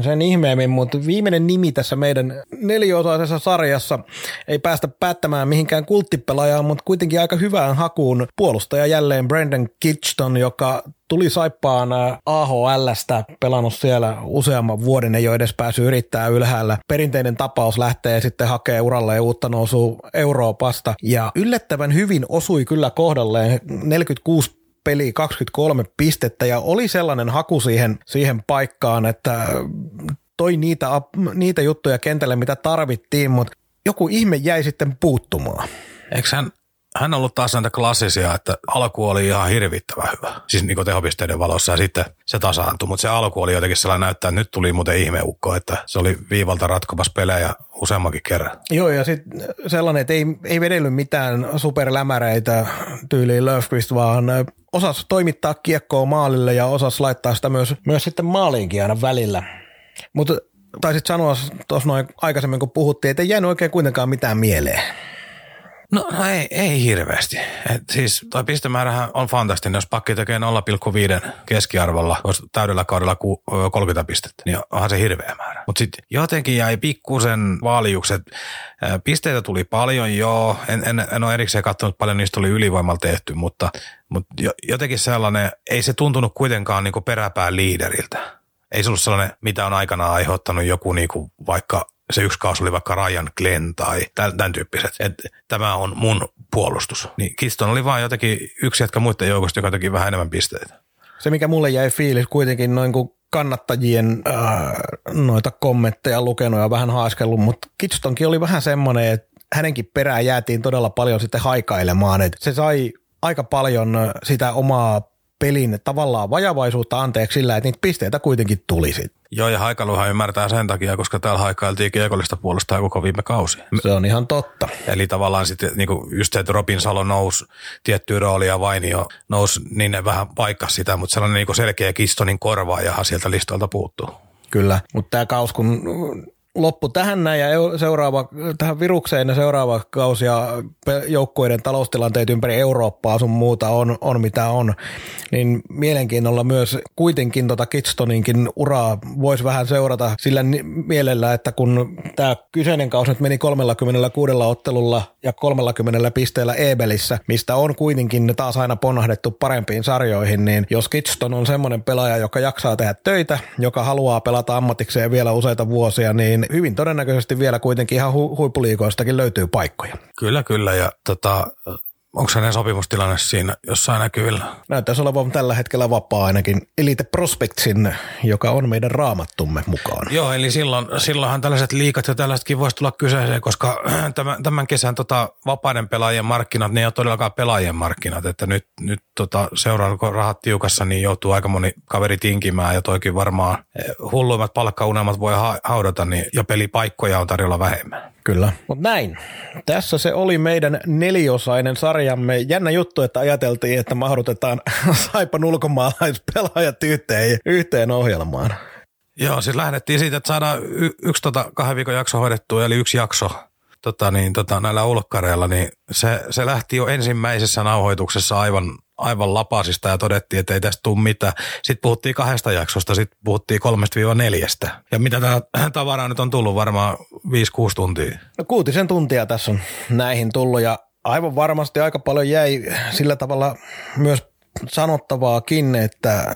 sen ihmeemmin, mutta viimeinen nimi tässä meidän neliosaisessa sarjassa ei päästä päättämään mihinkään kulttipelaajaan, mutta kuitenkin aika hyvään hakuun. Puolustaja jälleen Brendan Kitchton, joka tuli saippaan AHLstä, pelannut siellä useamman vuoden, ei ole edes päässyt yrittää ylhäällä. Perinteinen tapaus lähtee sitten hakee uralle uutta nousua Euroopasta. Ja yllättävän hyvin osui kyllä kohdalleen. 46 peli 23 pistettä ja oli sellainen haku siihen, siihen paikkaan, että toi niitä, niitä juttuja kentälle, mitä tarvittiin, mutta joku ihme jäi sitten puuttumaan. Eikö hän, hän ollut taas näitä klassisia, että alku oli ihan hirvittävän hyvä. Siis niin tehopisteiden valossa ja sitten se tasaantui, mutta se alku oli jotenkin sellainen näyttää, että nyt tuli muuten ihmeukko, että se oli viivalta ratkopas pelejä useammankin kerran. Joo, ja sitten sellainen, että ei, ei vedellyt mitään superlämäreitä tyyliin Löfqvist, vaan osas toimittaa kiekkoa maalille ja osas laittaa sitä myös, myös sitten maaliinkin aina välillä. Mutta taisit sanoa tuossa noin aikaisemmin, kun puhuttiin, että ei jäänyt oikein kuitenkaan mitään mieleen. No, ei, ei hirveästi. Et siis toi pistemäärähän on fantastinen, jos pakki tekee 0,5 keskiarvolla, jos täydellä kaudella 30 pistettä, niin onhan se hirveä määrä. Mutta sitten jotenkin jäi pikkusen vaaliukset. Pisteitä tuli paljon, joo. En, en, en ole erikseen katsonut paljon, niistä tuli ylivoimalla tehty, mutta, mutta jotenkin sellainen, ei se tuntunut kuitenkaan niinku peräpään liideriltä. Ei se ollut sellainen, mitä on aikanaan aiheuttanut joku niinku vaikka se yksi kausi oli vaikka Ryan Glenn tai tämän tyyppiset, että tämä on mun puolustus. Niin Kiston oli vain jotenkin yksi jätkä muiden joukosta, joka teki vähän enemmän pisteitä. Se, mikä mulle jäi fiilis kuitenkin noin kuin kannattajien äh, noita kommentteja lukenut ja vähän haaskellut, mutta Kitstonkin oli vähän semmoinen, että hänenkin perään jäätiin todella paljon sitten haikailemaan, että se sai aika paljon sitä omaa pelin tavallaan vajavaisuutta anteeksi sillä, että niitä pisteitä kuitenkin tuli sitten. Joo, ja haikailuhan ymmärtää sen takia, koska täällä haikailtiin kiekollista puolustaa koko viime kausi. Se on ihan totta. Eli tavallaan sitten niin just se, että Robin Salo nousi tiettyä roolia Vainio nousi, niin ne vähän paikka sitä, mutta sellainen niin selkeä Kistonin korvaajahan sieltä listoilta puuttuu. Kyllä, mutta tämä kaus, kun loppu tähän näin ja seuraava, tähän virukseen ja seuraava kausi ja joukkueiden taloustilanteet ympäri Eurooppaa sun muuta on, on mitä on, niin mielenkiinnolla myös kuitenkin tota Kitstoninkin uraa voisi vähän seurata sillä mielellä, että kun tämä kyseinen kausi nyt meni 36 ottelulla ja 30 pisteellä Ebelissä, mistä on kuitenkin taas aina ponnahdettu parempiin sarjoihin, niin jos Kitston on semmoinen pelaaja, joka jaksaa tehdä töitä, joka haluaa pelata ammatikseen vielä useita vuosia, niin hyvin todennäköisesti vielä kuitenkin ihan hu- huippuliikoistakin löytyy paikkoja. Kyllä, kyllä. Ja tota, Onko hänen sopimustilanne siinä jossain näkyvillä? Näyttäisi olevan tällä hetkellä vapaa ainakin Elite Prospectsin, joka on meidän raamattumme mukaan. Joo, eli silloin, silloinhan tällaiset liikat ja tällaisetkin voisi tulla kyseeseen, koska tämän, tämän kesän tota, vapaiden pelaajien markkinat, ne ei ole todellakaan pelaajien markkinat, että nyt, nyt tota, seuraan, kun rahat tiukassa, niin joutuu aika moni kaveri tinkimään ja toikin varmaan eh, hulluimmat palkkaunelmat voi haudata, niin, ja pelipaikkoja on tarjolla vähemmän. Kyllä. Mutta näin. Tässä se oli meidän neliosainen sarjamme. Jännä juttu, että ajateltiin, että mahdotetaan Saipan ulkomaalaispelaajat yhteen, yhteen ohjelmaan. Joo, siis lähdettiin siitä, että saadaan y- yksi tota kahden viikon jakso hoidettua, eli yksi jakso tota niin, tota, näillä ulkkareilla, niin se, se lähti jo ensimmäisessä nauhoituksessa aivan aivan lapasista ja todettiin, että ei tästä tule mitään. Sitten puhuttiin kahdesta jaksosta, sitten puhuttiin kolmesta viiva neljästä. Ja mitä tämä tavaraa nyt on tullut varmaan 5-6 tuntia? No kuutisen tuntia tässä on näihin tullut ja aivan varmasti aika paljon jäi sillä tavalla myös sanottavaakin, että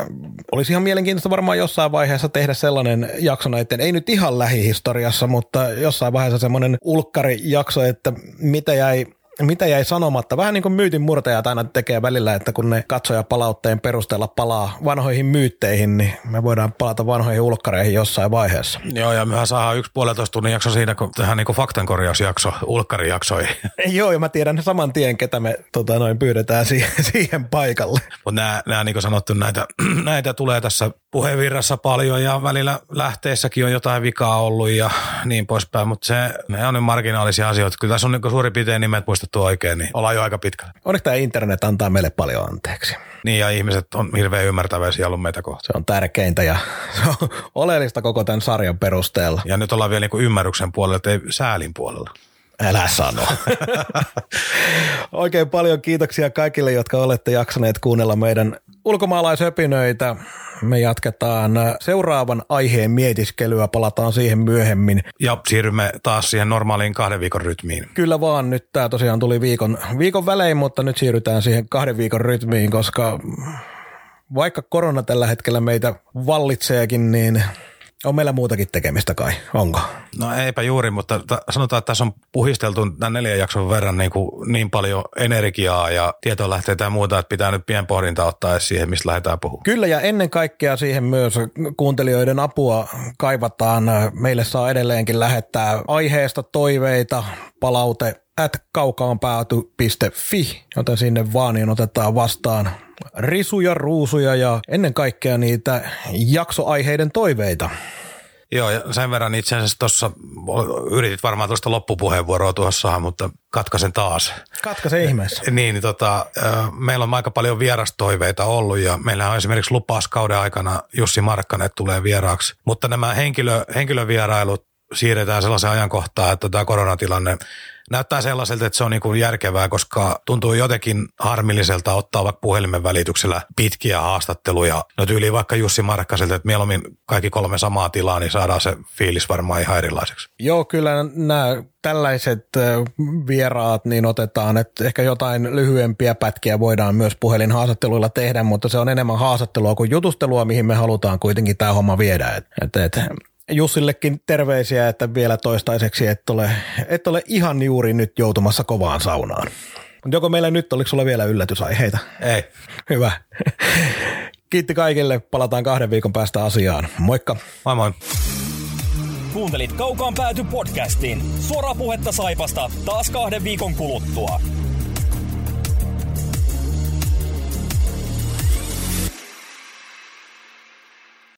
olisi ihan mielenkiintoista varmaan jossain vaiheessa tehdä sellainen jakso näiden, ei nyt ihan lähihistoriassa, mutta jossain vaiheessa semmoinen ulkkarijakso, että mitä jäi mitä jäi sanomatta? Vähän niin kuin myytin murtajat aina tekee välillä, että kun ne palautteen perusteella palaa vanhoihin myytteihin, niin me voidaan palata vanhoihin ulkkareihin jossain vaiheessa. Joo, ja mehän saadaan yksi puolitoista tunnin jakso siinä, kun tehdään niin faktankorjausjakso ulkkarijaksoihin. Joo, ja mä tiedän saman tien, ketä me tota, noin pyydetään siihen, siihen paikalle. Mutta nämä, nämä, niin kuin sanottu, näitä, näitä tulee tässä puheenvirrassa paljon ja välillä lähteessäkin on jotain vikaa ollut ja niin poispäin, mutta se, ne on nyt marginaalisia asioita. Kyllä tässä on niin suurin piirtein nimet muistettu oikein, niin ollaan jo aika pitkällä. Onneksi tämä internet antaa meille paljon anteeksi. Niin ja ihmiset on hirveän ymmärtäväisiä ollut meitä kohtaan. Se on tärkeintä ja se on oleellista koko tämän sarjan perusteella. Ja nyt ollaan vielä niin kuin ymmärryksen puolella, ei säälin puolella. Älä sano. Oikein paljon kiitoksia kaikille, jotka olette jaksaneet kuunnella meidän ulkomaalaishöpinöitä. Me jatketaan seuraavan aiheen mietiskelyä, palataan siihen myöhemmin. Ja siirrymme taas siihen normaaliin kahden viikon rytmiin. Kyllä vaan, nyt tämä tosiaan tuli viikon, viikon välein, mutta nyt siirrytään siihen kahden viikon rytmiin, koska vaikka korona tällä hetkellä meitä vallitseekin, niin on meillä muutakin tekemistä kai, onko? No eipä juuri, mutta t- sanotaan, että tässä on puhisteltu tämän neljän jakson verran niin, kuin niin paljon energiaa ja tietolähteitä ja muuta, että pitää nyt pien pohdinta ottaa siihen, mistä lähdetään puhumaan. Kyllä ja ennen kaikkea siihen myös kuuntelijoiden apua kaivataan. Meille saa edelleenkin lähettää aiheesta toiveita, palaute at kaukaanpääty.fi, joten sinne vaan niin otetaan vastaan risuja, ruusuja ja ennen kaikkea niitä jaksoaiheiden toiveita. Joo, ja sen verran itse asiassa tuossa yritit varmaan tuosta loppupuheenvuoroa tuossa, mutta katkaisen taas. Katkaisen ihmeessä. Niin, niin tota, meillä on aika paljon vierastoiveita ollut ja meillä on esimerkiksi lupauskauden aikana Jussi Markkanen tulee vieraaksi. Mutta nämä henkilö, henkilövierailut siirretään sellaisen ajankohtaan, että tämä koronatilanne näyttää sellaiselta, että se on niin kuin järkevää, koska tuntuu jotenkin harmilliselta ottaa vaikka puhelimen välityksellä pitkiä haastatteluja. No tyyli vaikka Jussi Markkaselta, että mieluummin kaikki kolme samaa tilaa, niin saadaan se fiilis varmaan ihan erilaiseksi. Joo, kyllä nämä tällaiset vieraat niin otetaan, että ehkä jotain lyhyempiä pätkiä voidaan myös puhelinhaastatteluilla tehdä, mutta se on enemmän haastattelua kuin jutustelua, mihin me halutaan kuitenkin tämä homma viedä. Et, et, et, Jussillekin terveisiä, että vielä toistaiseksi et ole, et ole ihan juuri nyt joutumassa kovaan saunaan. Mutta joko meillä nyt, oliko sulla vielä yllätysaiheita? Ei. Hyvä. Kiitti kaikille, palataan kahden viikon päästä asiaan. Moikka. Moi moi. Kuuntelit Kaukaan pääty podcastin. Suoraa puhetta Saipasta taas kahden viikon kuluttua.